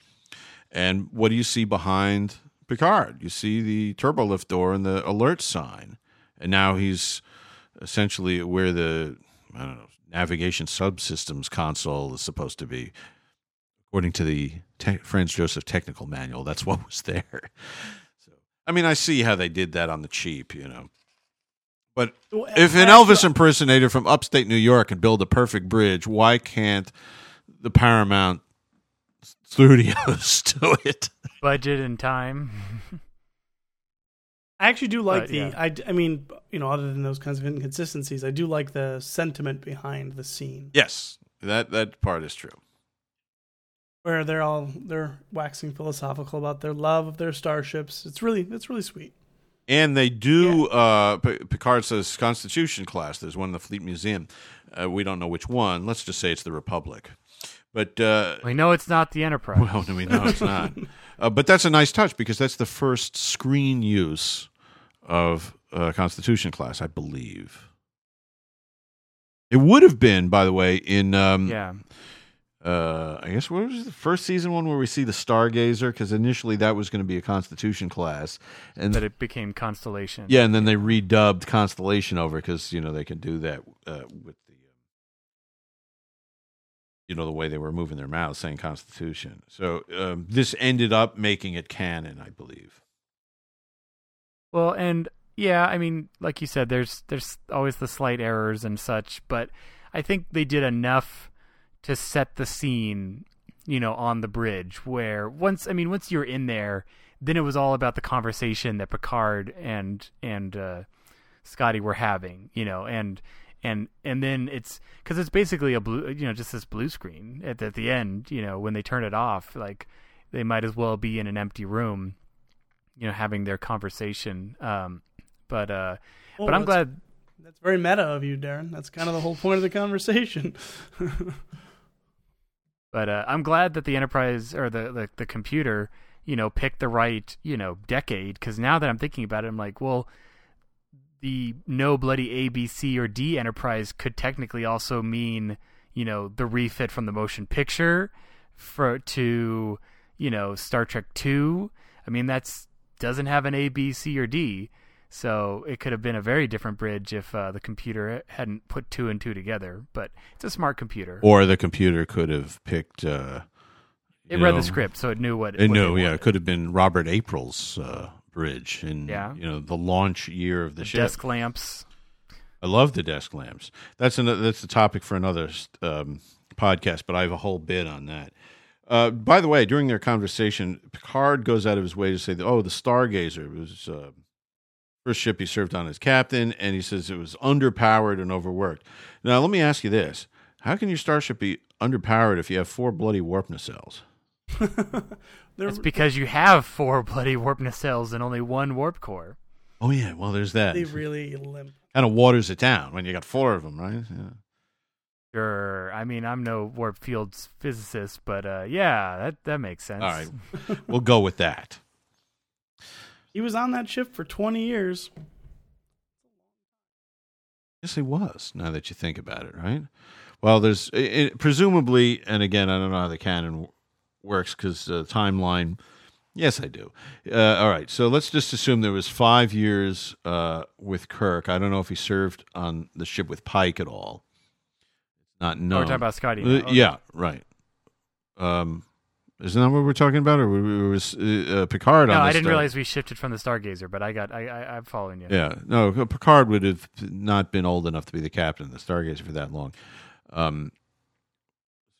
And what do you see behind Picard? You see the turbolift door and the alert sign. And now he's essentially where the I don't know navigation subsystems console is supposed to be, according to the te- Franz Joseph technical manual. That's what was there. So, I mean, I see how they did that on the cheap, you know. But if an Elvis impersonator from upstate New York can build a perfect bridge, why can't the Paramount Studios do it? Budget and time. I actually do like But, the. yeah. I, d- I mean, you know, other than those kinds of inconsistencies, I do like the sentiment behind the scene Yes, that that part is true. Where they're all they're waxing philosophical about their love of their starships. It's really it's really sweet. And they do. Uh, P- Picard says Constitution class. There's one in the Fleet Museum. Uh, we don't know which one. Let's just say it's the Republic. But uh, We know it's not the Enterprise. well, no, we know it's not. Uh, but that's a nice touch because that's the first screen use of uh, Constitution class, I believe. It would have been, by the way, in um, yeah. Uh, I guess what was the first season one where we see the Stargazer? Because initially that was going to be a Constitution class, and That it became Constellation. yeah, and then they redubbed Constellation over because you know they can do that uh, with the, um, you know, the way they were moving their mouths saying Constitution. So um, this ended up making it canon, I believe. Well, and yeah, I mean, like you said, there's there's always the slight errors and such, but I think they did enough to set the scene, you know, on the bridge where once I mean, once you're in there, then it was all about the conversation that Picard and and uh, Scotty were having, you know, and and and then it's because it's basically a blue, you know, just this blue screen at, at the end, you know, when they turn it off, like they might as well be in an empty room you know having their conversation um but uh Oh, but i'm glad That's very meta of you, Darren. That's kind of the whole point of the conversation. but uh i'm glad that the enterprise or the the, the computer you know picked the right you know decade because now that i'm thinking about it i'm like well the no bloody a b c or d enterprise could technically also mean you know the refit from the motion picture for to you know star trek 2 i mean that's doesn't have an a b c or d so it could have been a very different bridge if uh, the computer hadn't put two and two together but it's a smart computer Or the computer could have picked. Uh, it read know, the script so it knew what It what knew, yeah. It could have been Robert April's uh, bridge in Yeah. you know the launch year of the ship. desk lamps I love the desk lamps. That's another. That's a topic for another um, podcast. But I have a whole bit on that. Uh, by the way, during their conversation, Picard goes out of his way to say, that, "Oh, the Stargazer was uh, first ship he served on as captain," and he says it was underpowered and overworked. Now, let me ask you this: How can your starship be underpowered if you have four bloody warp nacelles? They're- It's because you have four bloody warp nacelles and only one warp core. Oh yeah, well, there's that. they really limp. kind of waters it down when you got four of them, right? Yeah. Sure. I mean, I'm no warp fields physicist, but uh, yeah, that that makes sense. All right, we'll go with that. He was on that ship for 20 years. Yes, he was. Now that you think about it, right? Well, there's it, it- presumably, and again, I don't know how the canon works because uh, timeline. Yes, I do. Uh, all right, so let's just assume there was five years uh, with Kirk. I don't know if he served on the ship with Pike at all. It's not Oh, known. we're talking about Scotty. Uh, now. Okay. Yeah, right. Um, isn't that what we're talking about, or was uh, uh, Picard? No, I didn't stuff? realize we shifted from the Stargazer, but I got, I, I I'm following you. Yeah, no, Picard would have not been old enough to be the captain of the Stargazer for that long. Um,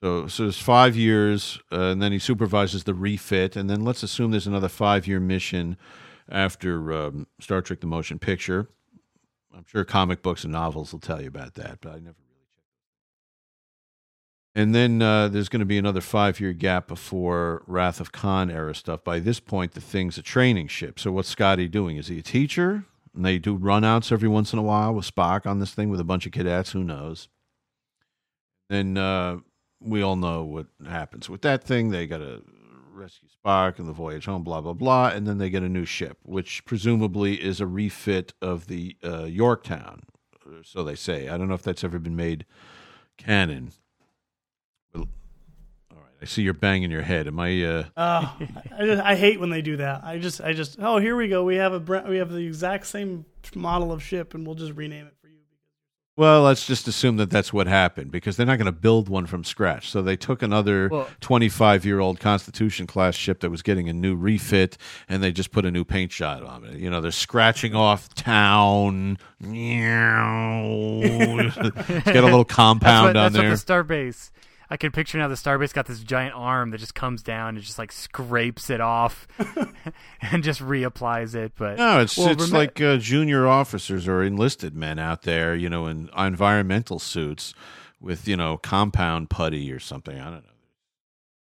so, so it's five years, uh, and then he supervises the refit, and then let's assume there's another five-year mission after um, Star Trek: The Motion Picture. I'm sure comic books and novels will tell you about that, but I never. And then uh, there's going to be another five-year gap before Wrath of Khan era stuff. By this point, the thing's a training ship. So what's Scotty doing? Is he a teacher? And they do runouts every once in a while with Spock on this thing with a bunch of cadets. Who knows? Then uh, we all know what happens with that thing. They got to rescue Spock and the voyage home, blah blah blah, and then they get a new ship, which presumably is a refit of the uh, Yorktown so they say. I don't know if that's ever been made canon. But, all right, I see you're banging your head. Am I? Uh, Oh, I, just, I hate when they do that. I just, I just, oh, here we go. We have a, br- we have the exact same model of ship, and we'll just rename it for you. well, let's just assume that that's what happened because they're not going to build one from scratch. So they took another Well- 25 year old Constitution class ship that was getting a new refit, and they just put a new paint job on it. You know, they're scratching off town. Meow. it's got a little That's compound what, on that's there. what the starbase. I can picture now the starbase got this giant arm that just comes down and just like scrapes it off and just reapplies it. But No, it's Well, it's remem- like uh, junior officers or enlisted men out there, you know, in environmental suits with you know compound putty or something. I don't know.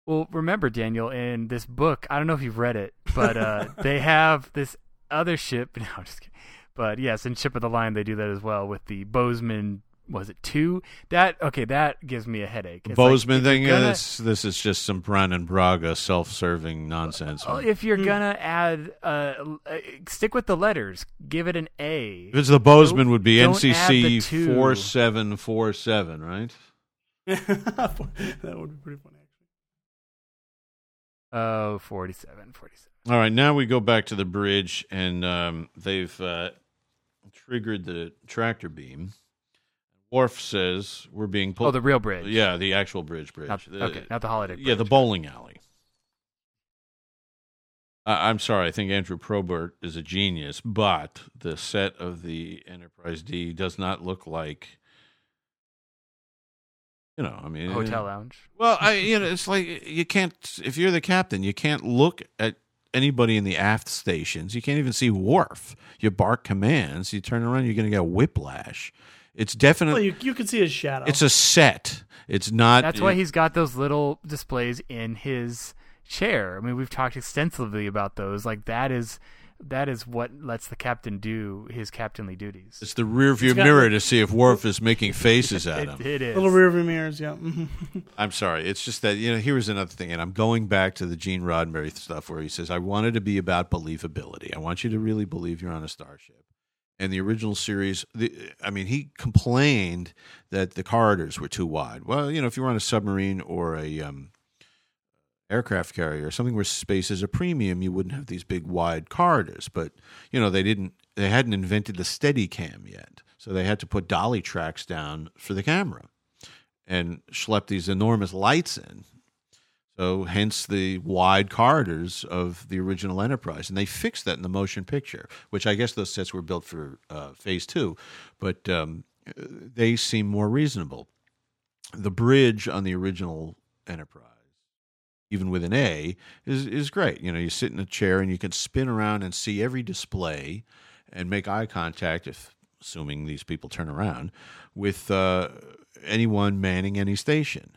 Well, remember, Daniel, in this book, I don't know if you've read it, but uh, they have this other ship. No, I'm just kidding. But yes, in Ship of the Line, they do that as well with the Bozeman. Was it two? That okay? That gives me a headache. It's like, Bozeman if you're thing. gonna- this this is just some Brannon Braga self-serving nonsense. Oh, if you're gonna add, uh, uh, stick with the letters. Give it an A. If it's the Bozeman, would be Don't add the NCC four seven four seven, right? that would be pretty funny. Oh, 47, 47. All right, now we go back to the bridge, and um, they've uh, triggered the tractor beam. Worf says we're being pulled. Oh, the real bridge. Yeah, the actual bridge bridge. Not, The- okay, not the holiday. Yeah, the bowling alley. I I'm sorry. I think Andrew Probert is a genius, but the set of the Enterprise D does not look like. You know, I mean, hotel lounge. Well, I you know, it's like you can't if you're the captain, you can't look at anybody in the aft stations. You can't even see Worf. You bark commands. You turn around, you're going to get whiplash. It's Well, definitely you, you can see his shadow. it's a set. It's not. That's why he's got those little displays in his chair. I mean, we've talked extensively about those. Like that is that is what lets the captain do his captainly duties. It's the rear view got- mirror to see if Worf is making faces at It, him. it is. little rear view mirrors. Yeah. mhm. I'm sorry. It's just that you know. Here was another thing, and I'm going back to the Gene Roddenberry stuff where he says, "I wanted to be about believability. I want you to really believe you're on a starship." And the original series, the, I mean, he complained that the corridors were too wide. Well, you know, if you were on a submarine or a um, aircraft carrier something where space is a premium, you wouldn't have these big wide corridors. But you know, they didn't. They hadn't invented the steady cam yet, so they had to put dolly tracks down for the camera and schlep these enormous lights in. So, hence the wide corridors of the original Enterprise, and they fixed that in the motion picture, which I guess those sets were built for uh, Phase Two, but um, they seem more reasonable. The bridge on the original Enterprise, even with an A, is is great. You know, you sit in a chair and you can spin around and see every display, and make eye contact if assuming these people turn around with uh, anyone manning any station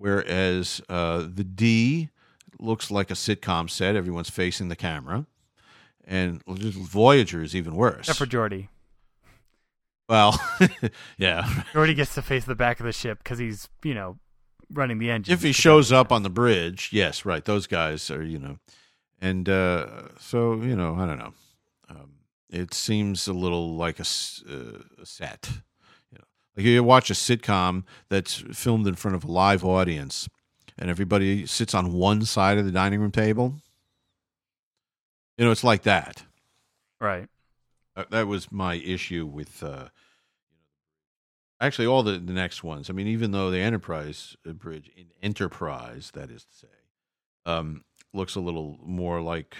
whereas uh, the D looks like a sitcom set. Everyone's facing the camera, and Voyager is even worse. Except for Geordi. well, yeah. Geordi gets to face the back of the ship because he's, you know, running the engine. If he shows up on the bridge, yes, right. Those guys are, you know, and uh, so you know, I don't know. Um, it seems a little like a, uh, a set. You like you watch a sitcom that's filmed in front of a live audience, and everybody sits on one side of the dining room table. You know, it's like that. Right. Uh, that was my issue with uh, actually all the, the next ones. I mean, even though the Enterprise uh, bridge in Enterprise, that is to say, um, looks a little more like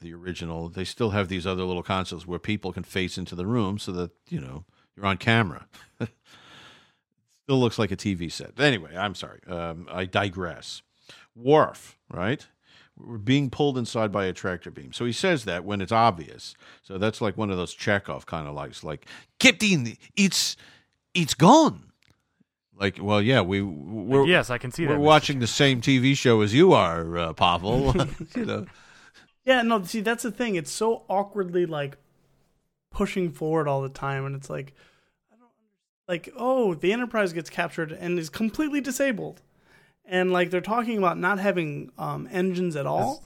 the original, they still have these other little consoles where people can face into the room so that you know you're on camera. still looks like a TV set. Anyway, I'm sorry. Um, I digress. Worf, right? We're being pulled inside by a tractor beam. So he says that when it's obvious. So that's like one of those Chekhov kind of likes, like, Captain, it's it's gone. Like, well, yeah, we we're yes, I can see that. we're that. Mr. watching the same TV show as you are, uh, Pavel. you know, Yeah, no, see, that's the thing. It's so awkwardly like pushing forward all the time, and it's like, I don't like, oh, the Enterprise gets captured and is completely disabled, and like they're talking about not having um, engines at all,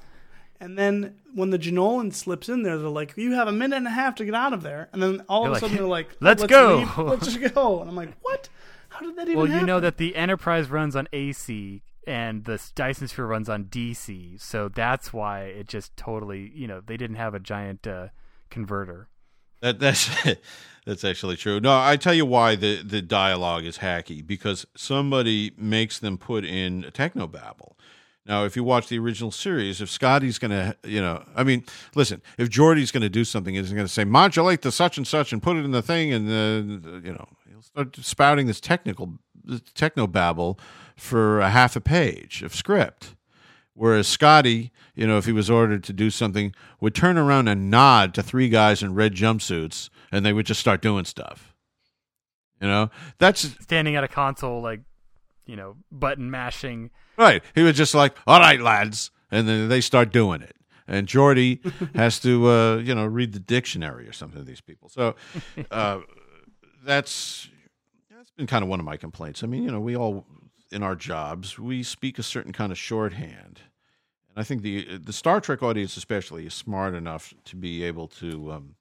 And then when the Jenolan slips in there, they're like, "You have a minute and a half to get out of there." And then all They're of a like, sudden they're like, "Let's go." leave. Let's just go." And I'm like, "What? How did that even Well, you happen?" know that the Enterprise runs on AC and the Dyson Sphere runs on DC, so that's why it just totally, you know, they didn't have a giant uh, converter. That that's that's actually true. No, I tell you why the the dialogue is hacky because somebody makes them put in technobabble. Now, if you watch the original series, if Scotty's going to, you know, I mean, listen, if Geordi's going to do something, he's going to say modulate the such and such and put it in the thing, and uh, you know, he'll start spouting this technical techno babble for a half a page of script. Whereas Scotty, you know, if he was ordered to do something, would turn around and nod to three guys in red jumpsuits, and they would just start doing stuff. You know, that's Standing at a console, like, you know, button mashing. right. He was just like, "All right, lads," and then they start doing it. And Geordi has to, uh, you know, read the dictionary or something to these people. So uh, that's that's been kind of one of my complaints. I mean, you know, we all in our jobs we speak a certain kind of shorthand, and I think the the Star Trek audience, especially, is smart enough to be able to um,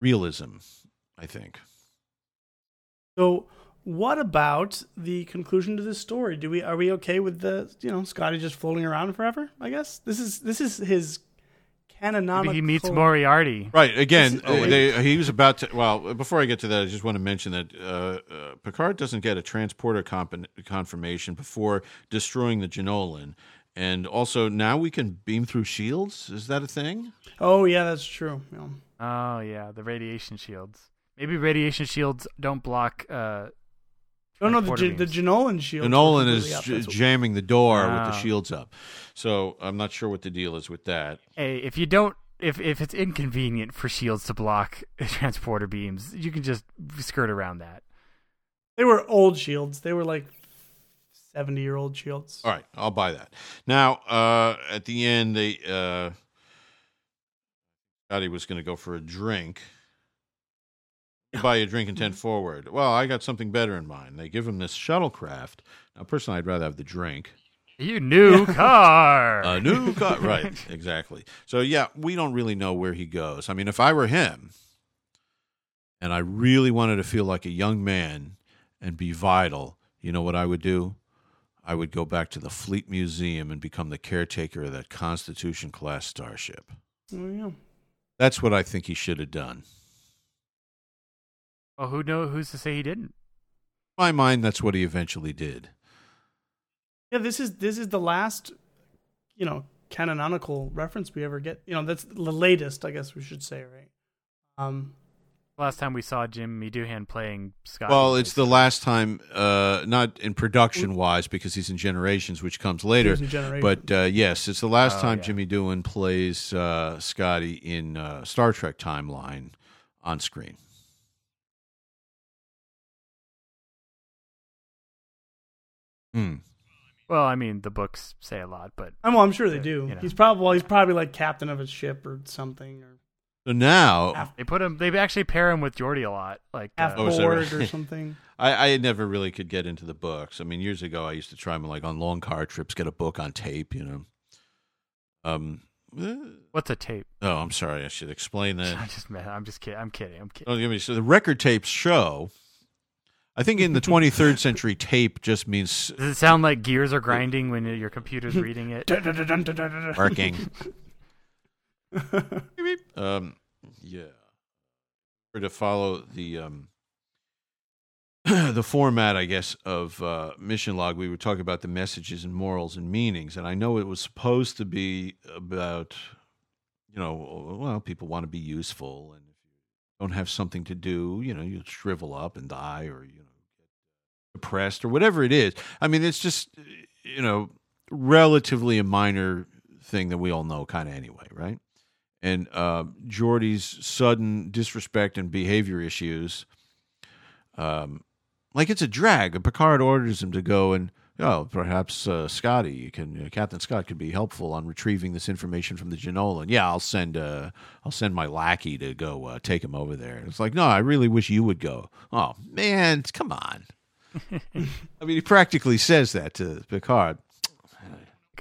realism. I think. So, what about the conclusion to this story? Do we are we okay with the you know Scotty just floating around forever? I guess this is this is his canonical. Maybe he meets Moriarty. Right. Again, oh, they, he was about to. Well, before I get to that, I just want to mention that uh, uh, Picard doesn't get a transporter comp- confirmation before destroying the Jenolan. And also, now we can beam through shields. Is that a thing? Oh yeah, that's true. Yeah. Oh yeah, the radiation shields. Maybe radiation shields don't block. Uh, No, no, the transporter J- the. Jenolan shield. The Nolan is completely up. j- jamming the door with the Ah. shields up. So I'm not sure what the deal is with that. hey, if you don't, if if it's inconvenient for shields to block transporter beams, you can just skirt around that. They were old shields. They were like seventy year old shields. All right, I'll buy that. Now, uh, at the end, they uh, Scotty was going to go for a drink. Buy a drink and ten forward. Well, I got something better in mind. They give him this shuttlecraft. Now, personally, I'd rather have the drink. You new car. A new car, right? Exactly. So, yeah, we don't really know where he goes. I mean, if I were him, and I really wanted to feel like a young man and be vital, you know what I would do? I would go back to the Fleet Museum and become the caretaker of that Constitution class starship. Oh, yeah. That's what I think he should have done. Well, who know? Who's to say he didn't? In my mind, that's what he eventually did. Yeah, this is this is the last, you know, canonical reference we ever get. You know, that's the latest, I guess we should say, right? Um, Last time we saw Jimmy Doohan playing Scott. Well, it's the last time, uh, not in production wise, because he's in Generations, which comes later. He's in Generations. But uh, yes, it's the last Oh, time yeah. Jimmy Doohan plays uh, Scotty in uh, Star Trek timeline on screen. Hmm. Well, I mean, the books say a lot, but I'm, well, I'm sure they do. you know. He's probably well, he's probably like captain of a ship or something, or So now, half, they put him. They actually pair him with Geordi a lot. Like, half uh, Oh, board right? or something. I, I never really could get into the books. I mean, years ago, I used to try them like on long car trips, get a book on tape, you know. Um. eh, what's a tape? Oh, I'm sorry. I should explain that. I'm just, man, I'm just kidding. I'm kidding. I'm kidding. Don't give me so the record tapes show. I think in the 23rd century, tape just means Does it sound like gears are grinding when your computer's reading it? Working. um, yeah. Or to follow the um, the format, I guess, of uh, mission log, we were talking about the messages and morals and meanings, and I know it was supposed to be about, you know, well, people want to be useful, and if you don't have something to do, you know, you shrivel up and die, or you know, get depressed, or whatever it is. I mean, it's just, you know, relatively a minor thing that we all know, kind of anyway, right? And uh, Geordi's sudden disrespect and behavior issues, um, like it's a drag. And Picard orders him to go and, oh, perhaps uh, Scotty, you can uh, Captain Scott could be helpful on retrieving this information from the Jenolan. Yeah, I'll send uh, I'll send my lackey to go uh, take him over there. It's like, no, I really wish you would go. Oh man, come on. I mean, he practically says that to Picard.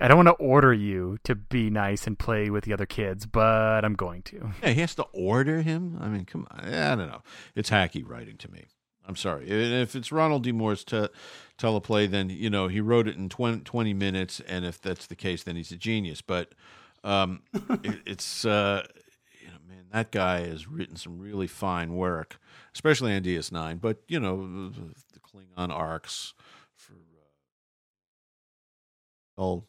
I don't want to order you to be nice and play with the other kids, but I'm going to. Yeah, he has to order him. I mean, come on. I don't know. It's hacky writing to me. I'm sorry. If it's Ronald D. Moore's te- teleplay, then you know he wrote it in 20, 20 minutes, and if that's the case, then he's a genius. But um, it, it's uh, man, that guy has written some really fine work, especially on DS9. But you know, the, Klingon arcs for uh, all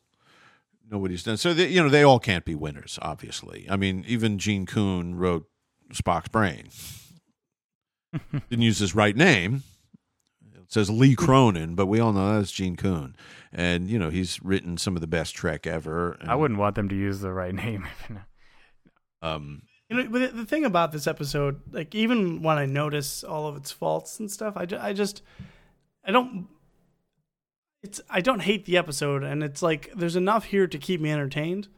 nobody's done. So they, you know, they all can't be winners. Obviously, I mean, even Gene Coon wrote Spock's brain. Didn't use his right name. It says Lee Cronin, but we all know that's Gene Coon, and you know he's written some of the best Trek ever. And, I wouldn't want them to use the right name. Um, You know, but the- thing about this episode, like even when I notice all of its faults and stuff, I, ju- I just I don't it's I don't hate the episode, and it's like there's enough here to keep me entertained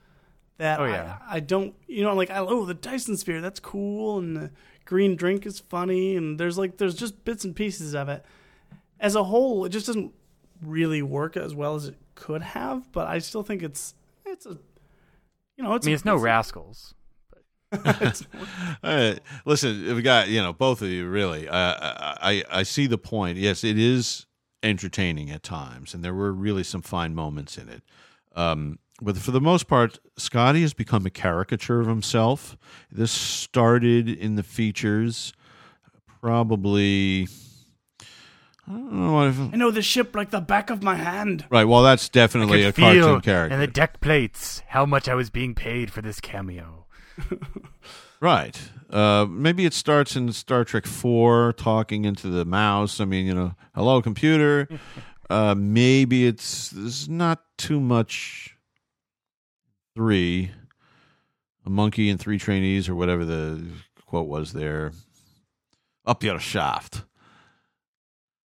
that Oh, yeah. I, I don't you know like I, oh the Dyson sphere that's cool and the green drink is funny and there's like there's just bits and pieces of it. As a whole, it just doesn't really work as well as it could have, but I still think it's it's a you know it's I mean, a- it's no rascals. it's- Uh, listen, we got you know both of you really. Uh, I I see the point. Yes, it is entertaining at times, and there were really some fine moments in it. Um, but for the most part, Scotty has become a caricature of himself. This started in the features, probably. I don't know if, I know the ship like the back of my hand. right. Well, that's definitely a could feel cartoon character. in the deck plates how much I was being paid for this cameo. Right. Uh, maybe it starts in Star Trek Four, talking into the mouse. I mean, you know, hello, computer. uh, maybe it's there's not too much. Three, a monkey and three trainees, or whatever the quote was there. Up your shaft.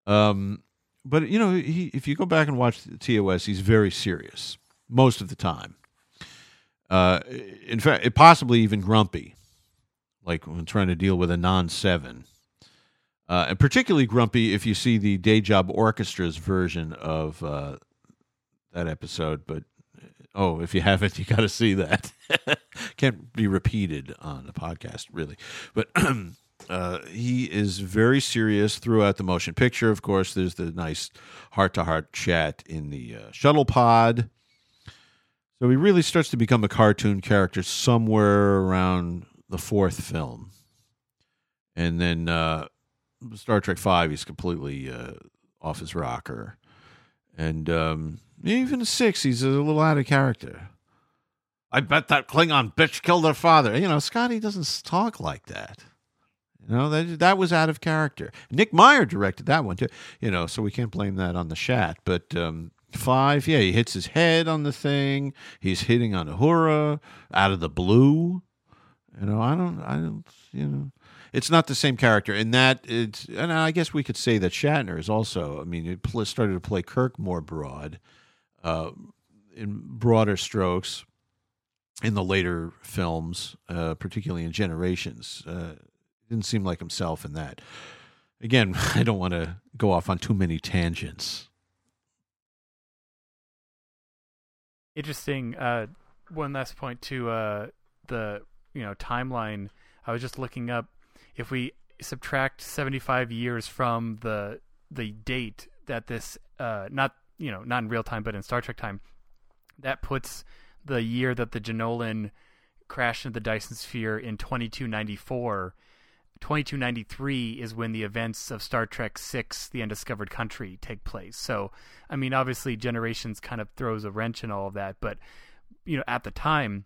Um, but you know, he, if you go back and watch the TOS, he's very serious most of the time. Uh, in fact, possibly even grumpy, like when trying to deal with a non-seven, uh, and particularly grumpy if you see the Day Job Orchestra's version of uh, that episode. But oh, if you haven't, you got to see that. Can't be repeated on the podcast, really. But uh, he is very serious throughout the motion picture. Of course, there's the nice heart-to-heart chat in the uh, shuttle pod. So he really starts to become a cartoon character somewhere around the fourth film. And then uh, Star Trek Five, he's completely uh, off his rocker. And um, even six, he's a little out of character. I bet that Klingon bitch killed her father. You know, Scotty doesn't talk like that. You know, that that was out of character. Nick Meyer directed that one too. You know, so we can't blame that on the Shat. But um, five, yeah, he hits his head on the thing. He's hitting on Uhura out of the blue. You know, I don't, I don't, you know, it's not the same character. And that it's, and I guess we could say that Shatner is also. I mean, it started to play Kirk more broad, uh, in broader strokes in the later films, uh, particularly in Generations. Uh, didn't seem like himself in that. Again, I don't want to go off on too many tangents. Interesting. Uh, one last point to uh, the you know timeline. I was just looking up if we subtract 75 years from the the date that this uh, not you know not in real time but in Star Trek time, that puts the year that the Jenolan crashed into the Dyson Sphere in 2294. 2293 is when the events of Star Trek 6 The Undiscovered Country take place. So, I mean, obviously Generations kind of throws a wrench in all of that, but you know, at the time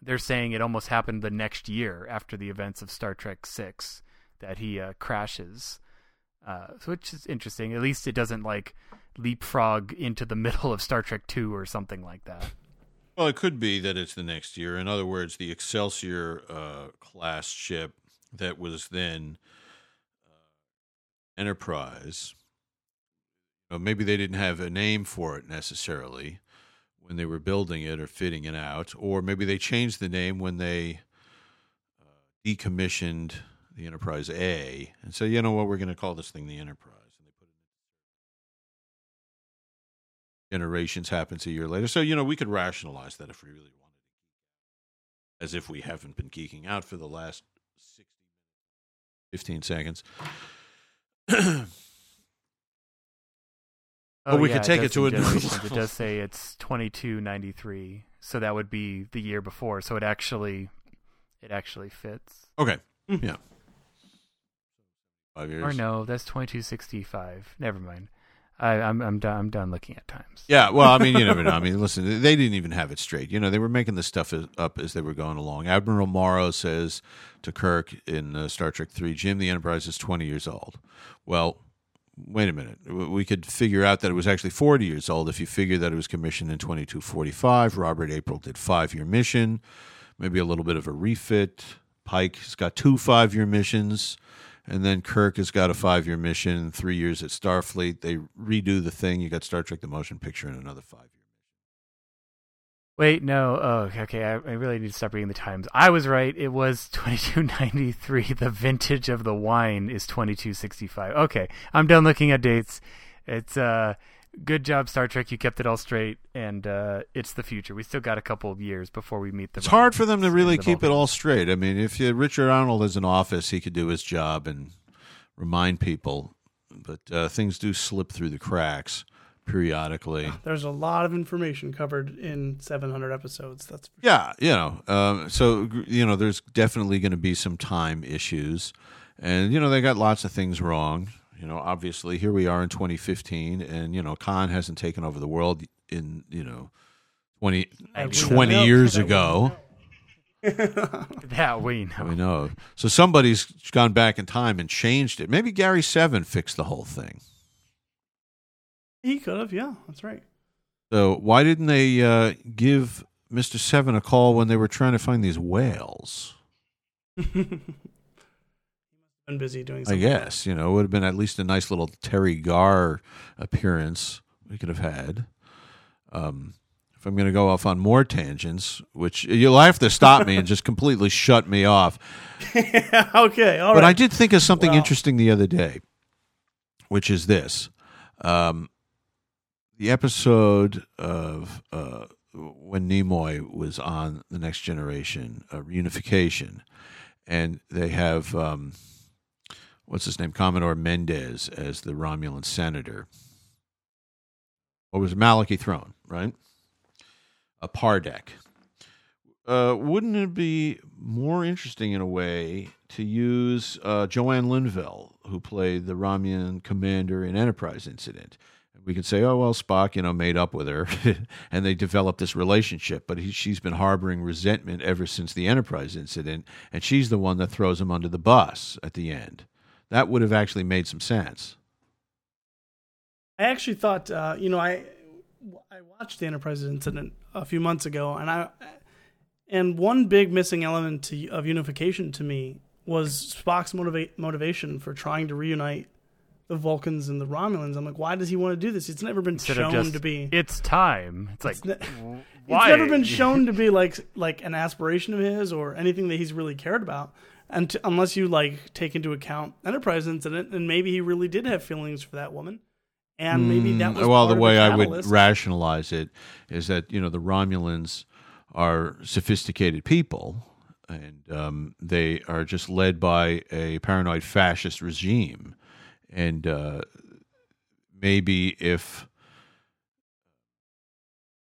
they're saying it almost happened the next year after the events of Star Trek 6 that he uh, crashes. Uh, which is interesting. At least it doesn't like leapfrog into the middle of Star Trek 2 or something like that. Well, it could be that it's the next year. In other words, the Excelsior uh, class ship that was then uh, Enterprise. Maybe they didn't have a name for it necessarily when they were building it or fitting it out, or maybe they changed the name when they uh, decommissioned the Enterprise A and said, you know what, we're going to call this thing the Enterprise. And they put Generations happens a year later. So, you know, we could rationalize that if we really wanted to. As if we haven't been geeking out for the last 60, 15 seconds. Oh, But we yeah, could take does it to a new generations. It does say it's 2293, so that would be the year before. So it actually, it actually fits. Okay. Hmm. Yeah. Five years. Or no, that's 2265. Never mind. I, I'm I'm done. I'm done looking at times. Yeah, well, I mean, you never know. I mean, listen, they didn't even have it straight. You know, they were making this stuff up as they were going along. Admiral Morrow says to Kirk in uh, Star Trek Three, "Jim, the Enterprise is twenty years old." Well, wait a minute. We could figure out that it was actually forty years old if you figure that it was commissioned in twenty two forty five. Robert April did five year mission, maybe a little bit of a refit. Pike has got two five year missions. And then Kirk has got a five year mission, three years at Starfleet. They redo the thing. You got Star Trek the Motion Picture in another five years. Wait, no. Oh, okay. I, I really need to stop reading the times. I was right. It was 2293. The vintage of the wine is 2265. Okay, I'm done looking at dates. It's uh, good job, Star Trek. You kept it all straight, and uh, it's the future. We still got a couple of years before we meet the. It's hard for them to really and the keep it all straight. I mean, if you, Richard Arnold is in office, he could do his job and remind people, but uh, things do slip through the cracks periodically. There's a lot of information covered in 700 episodes. That's for Yeah, you know, um, so you know, there's definitely going to be some time issues, and you know, they got lots of things wrong. You know, obviously, here we are in 2015, and you know, Khan hasn't taken over the world in you know 20, 20 years That ago. That we know. We know. So somebody's gone back in time and changed it. Maybe Gary Seven fixed the whole thing. He could have, yeah, that's right. So why didn't they uh, give Mister Seven a call when they were trying to find these whales? Been busy doing I guess you know it would have been at least a nice little Teri Garr appearance we could have had. Um, if I'm going to go off on more tangents, which you'll have to stop me and just completely shut me off. okay, all but I did think of something interesting the other day, which is this: um, the episode of uh, when Nimoy was on the Next Generation, uh, Reunification, and they have um, what's his name, Commodore Mendez as the Romulan senator. What was? Malachi Throne, right? A Pardek uh, wouldn't it be more interesting in a way to use uh, Joanne Linville, who played the Romulan commander in Enterprise Incident? We could say, oh well, Spock, you know, made up with her, and they developed this relationship. But he, she's been harboring resentment ever since the Enterprise incident, and she's the one that throws him under the bus at the end. That would have actually made some sense. I actually thought, uh, you know, I I watched the Enterprise incident a few months ago, and I and one big missing element to, of unification to me was Spock's motivate, motivation for trying to reunite the Vulcans and the Romulans. I'm like, why does he want to do this? It's never been Instead shown just, to be. it's time. It's like, It's ne- w- It's never been shown to be like like an aspiration of his or anything that he's really cared about, and to, unless you like take into account Enterprise incident, and maybe he really did have feelings for that woman, and maybe that Mm, well the way I would rationalize it is that you know the Romulans are sophisticated people and um, they are just led by a paranoid fascist regime. And uh, maybe if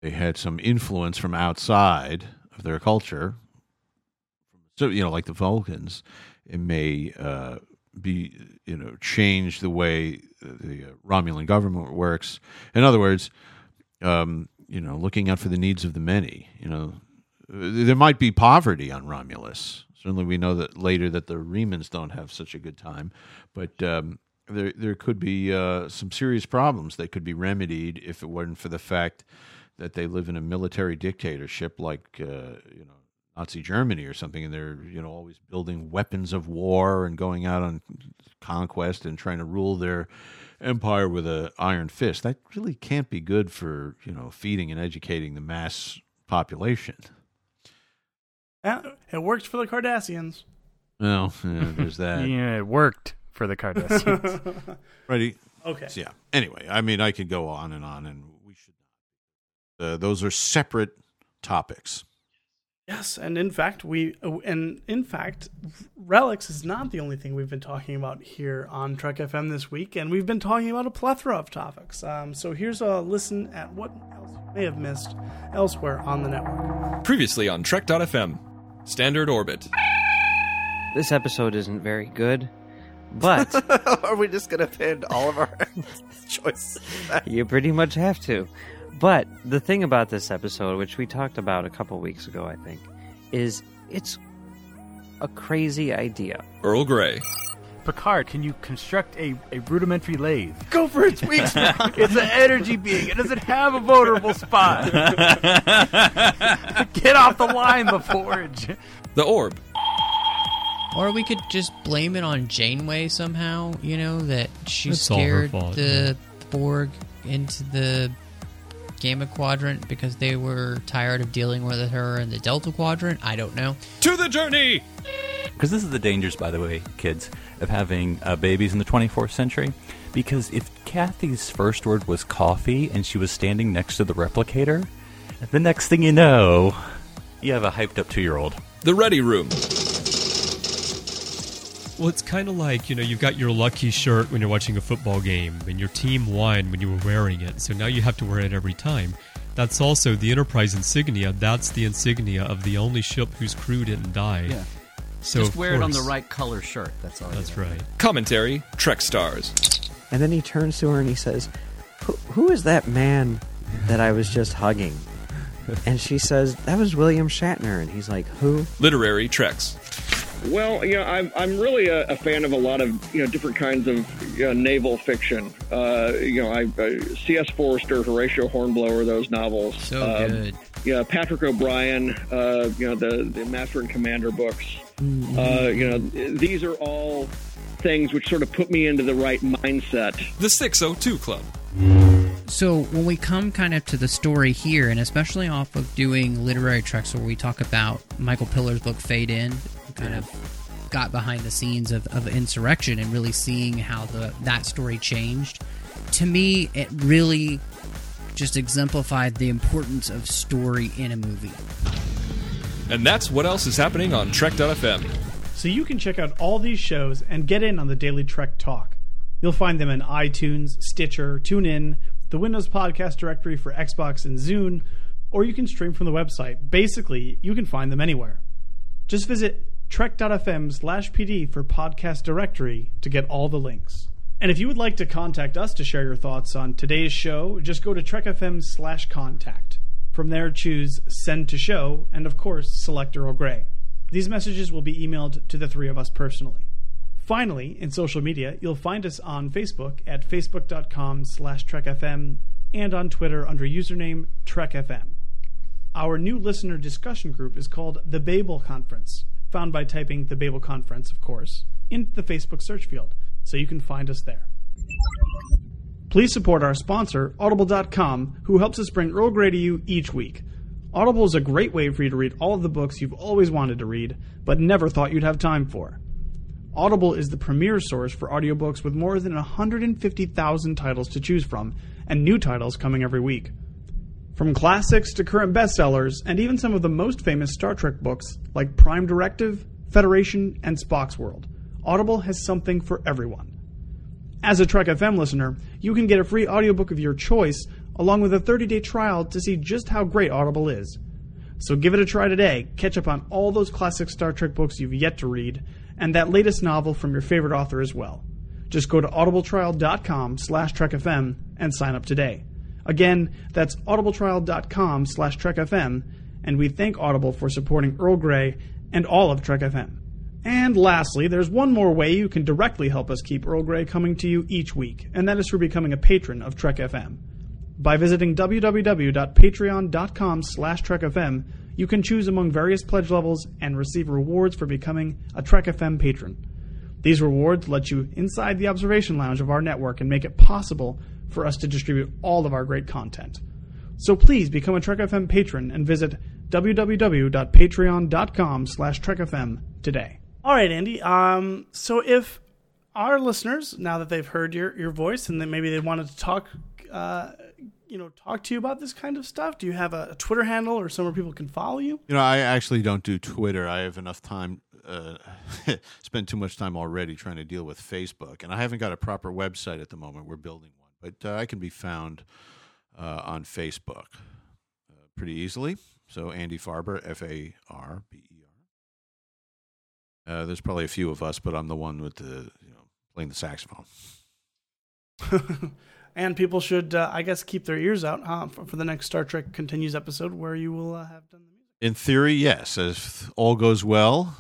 they had some influence from outside of their culture so you know like the Vulcans it may uh, be you know change the way the uh, Romulan government works. In other words, um, you know, looking out for the needs of the many. You know, there might be poverty on Romulus. Certainly, we know that later that the Remans don't have such a good time, but um, there there could be uh, some serious problems that could be remedied if it weren't for the fact that they live in a military dictatorship like uh, you know Nazi Germany or something, and they're you know always building weapons of war and going out on conquest and trying to rule their empire with a iron fist. That really can't be good for you know feeding and educating the mass population. It worked for the Cardassians. Well, yeah, there's that. yeah, it worked for the Cardassians. Ready? Okay. So, yeah. Anyway, I mean, I could go on and on, and we should not. Uh, those are separate topics. Yes, and in fact, we and in fact, relics is not the only thing we've been talking about here on Trek FM this week, and we've been talking about a plethora of topics. Um, so here's a listen at what else you may have missed elsewhere on the network. Previously on Trek.fm, Standard Orbit. This episode isn't very good, but Are we just gonna pin all of our choices? you pretty much have to. But the thing about this episode, which we talked about a couple weeks ago, I think, is it's a crazy idea. Earl Grey. Picard, can you construct a, a rudimentary lathe? Go for its weak spot. it's an energy being. It doesn't have a vulnerable spot. Get off the line, La Forge. The Orb. Or we could just blame it on Janeway somehow, you know, that she It's all her scared fault, the Borg into the Gamma Quadrant because they were tired of dealing with her in the Delta Quadrant. I don't know. To the journey! Because this is the dangers, by the way, kids, of having uh, babies in the 24th century. Because if Kathy's first word was coffee and she was standing next to the replicator, the next thing you know, you have a hyped up two year old. The Ready Room. Well, it's kind of like, you know, you've got your lucky shirt when you're watching a football game, and your team won when you were wearing it, so now you have to wear it every time. That's also the Enterprise insignia. That's the insignia of the only ship whose crew didn't die. Yeah. So Just of wear it on the right color shirt. That's all. That's right. Commentary Trek Stars. And then he turns to her and he says, "Who, who is that man that I was just hugging? And she says, That was William Shatner. And he's like, Who? Literary Treks. Well, you know, I'm I'm really a, a fan of a lot of you know different kinds of you know, naval fiction. Uh, you know, I, I C.S. Forester, Horatio Hornblower, those novels. So Um, good. Yeah, Patrick O'Brian. Uh, you know, the the Master and Commander books. Uh, you know, these are all things which sort of put me into the right mindset. The 602 Club. So when we come kind of to the story here, and especially off of doing literary treks where we talk about Michael Piller's book Fade In, we kind of got behind the scenes of, of insurrection and really seeing how the that story changed. To me, it really just exemplified the importance of story in a movie. And that's what else is happening on Trek.fm. So you can check out all these shows and get in on the Daily Trek Talk. You'll find them in iTunes, Stitcher, TuneIn, the Windows Podcast Directory for Xbox and Zune, or you can stream from the website. Basically, you can find them anywhere. Just visit trek.fm slash pd for podcast directory to get all the links. And if you would like to contact us to share your thoughts on today's show, just go to trekfm slash contact. From there, choose send to show, and of course, select Earl Grey. These messages will be emailed to the three of us personally. Finally, in social media, you'll find us on Facebook at facebook.com slash trekfm and on Twitter under username trekfm. Our new listener discussion group is called the Babel Conference, found by typing the Babel Conference, of course, in the Facebook search field, so you can find us there. Please support our sponsor, Audible.com, who helps us bring Earl Grey to you each week. Audible is a great way for you to read all of the books you've always wanted to read, but never thought you'd have time for. Audible is the premier source for audiobooks with more than 150,000 titles to choose from, and new titles coming every week. From classics to current bestsellers, and even some of the most famous Star Trek books like Prime Directive, Federation, and Spock's World, Audible has something for everyone. As a Trek FM listener, you can get a free audiobook of your choice along with a 30-day trial to see just how great Audible is. So give it a try today. Catch up on all those classic Star Trek books you've yet to read and that latest novel from your favorite author as well. Just go to audibletrial.com slash trekfm and sign up today. Again, that's audibletrial.com slash trekfm, and we thank Audible for supporting Earl Grey and all of Trek FM. And lastly, there's one more way you can directly help us keep Earl Grey coming to you each week, and that is for becoming a patron of Trek FM. By visiting www.patreon.com slash trekfm, you can choose among various pledge levels and receive rewards for becoming a Trek FM patron. These rewards let you inside the observation lounge of our network and make it possible for us to distribute all of our great content. So please become a Trek FM patron and visit www.patreon.com slash trekfm today. All right, Andy. Um, so if our listeners, now that they've heard your, your voice and then maybe they wanted to talk uh, you know, talk to you about this kind of stuff? Do you have a, a Twitter handle or somewhere people can follow you? You know, I actually don't do Twitter. I have enough time, uh, spend too much time already trying to deal with Facebook, and I haven't got a proper website at the moment. We're building one, but uh, I can be found uh, on Facebook uh, pretty easily. So Andy Farber, F A R B E R. Uh, there's probably a few of us, but I'm the one with the you know playing the saxophone. and people should, uh, I guess, keep their ears out huh, for, for the next Star Trek Continues episode where you will uh, have done the music. In theory, yes. If all goes well.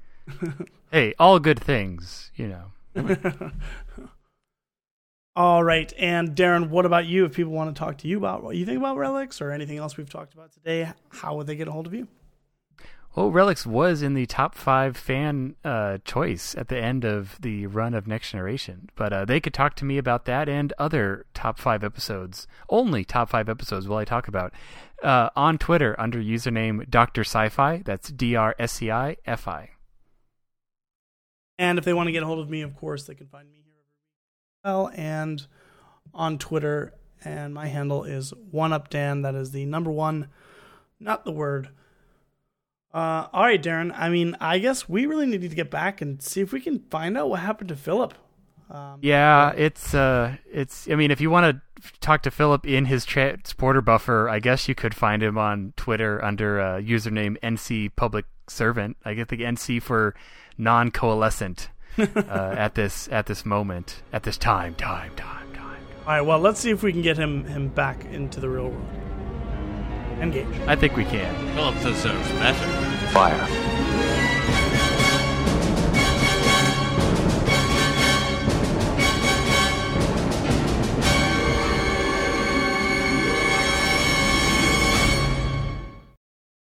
hey, all good things, you know. all right. And Darren, what about you? If people want to talk to you about what you think about Relics or anything else we've talked about today, how would they get a hold of you? Well, Relics was in the top five fan uh, choice at the end of the run of Next Generation, but uh, they could talk to me about that and other top five episodes, only top five episodes will I talk about, uh, on Twitter under username Dr. Sci-Fi. That's D R S C I F I. And if they want to get a hold of me, of course, they can find me and on Twitter. And my handle is one up Dan. That is the number one, not the word. Uh, all right, Darren. I mean, I guess we really need to get back and see if we can find out what happened to Philip. Um, yeah, it's uh, it's. I mean, if you want to talk to Philip in his transporter buffer, I guess you could find him on Twitter under uh, username NC Public Servant. I get the NC for non-coalescent uh, at this at this moment, at this time, time, time, time. All right. Well, let's see if we can get him him back into the real world. Engage. I think we can. Philip deserves better. Fire.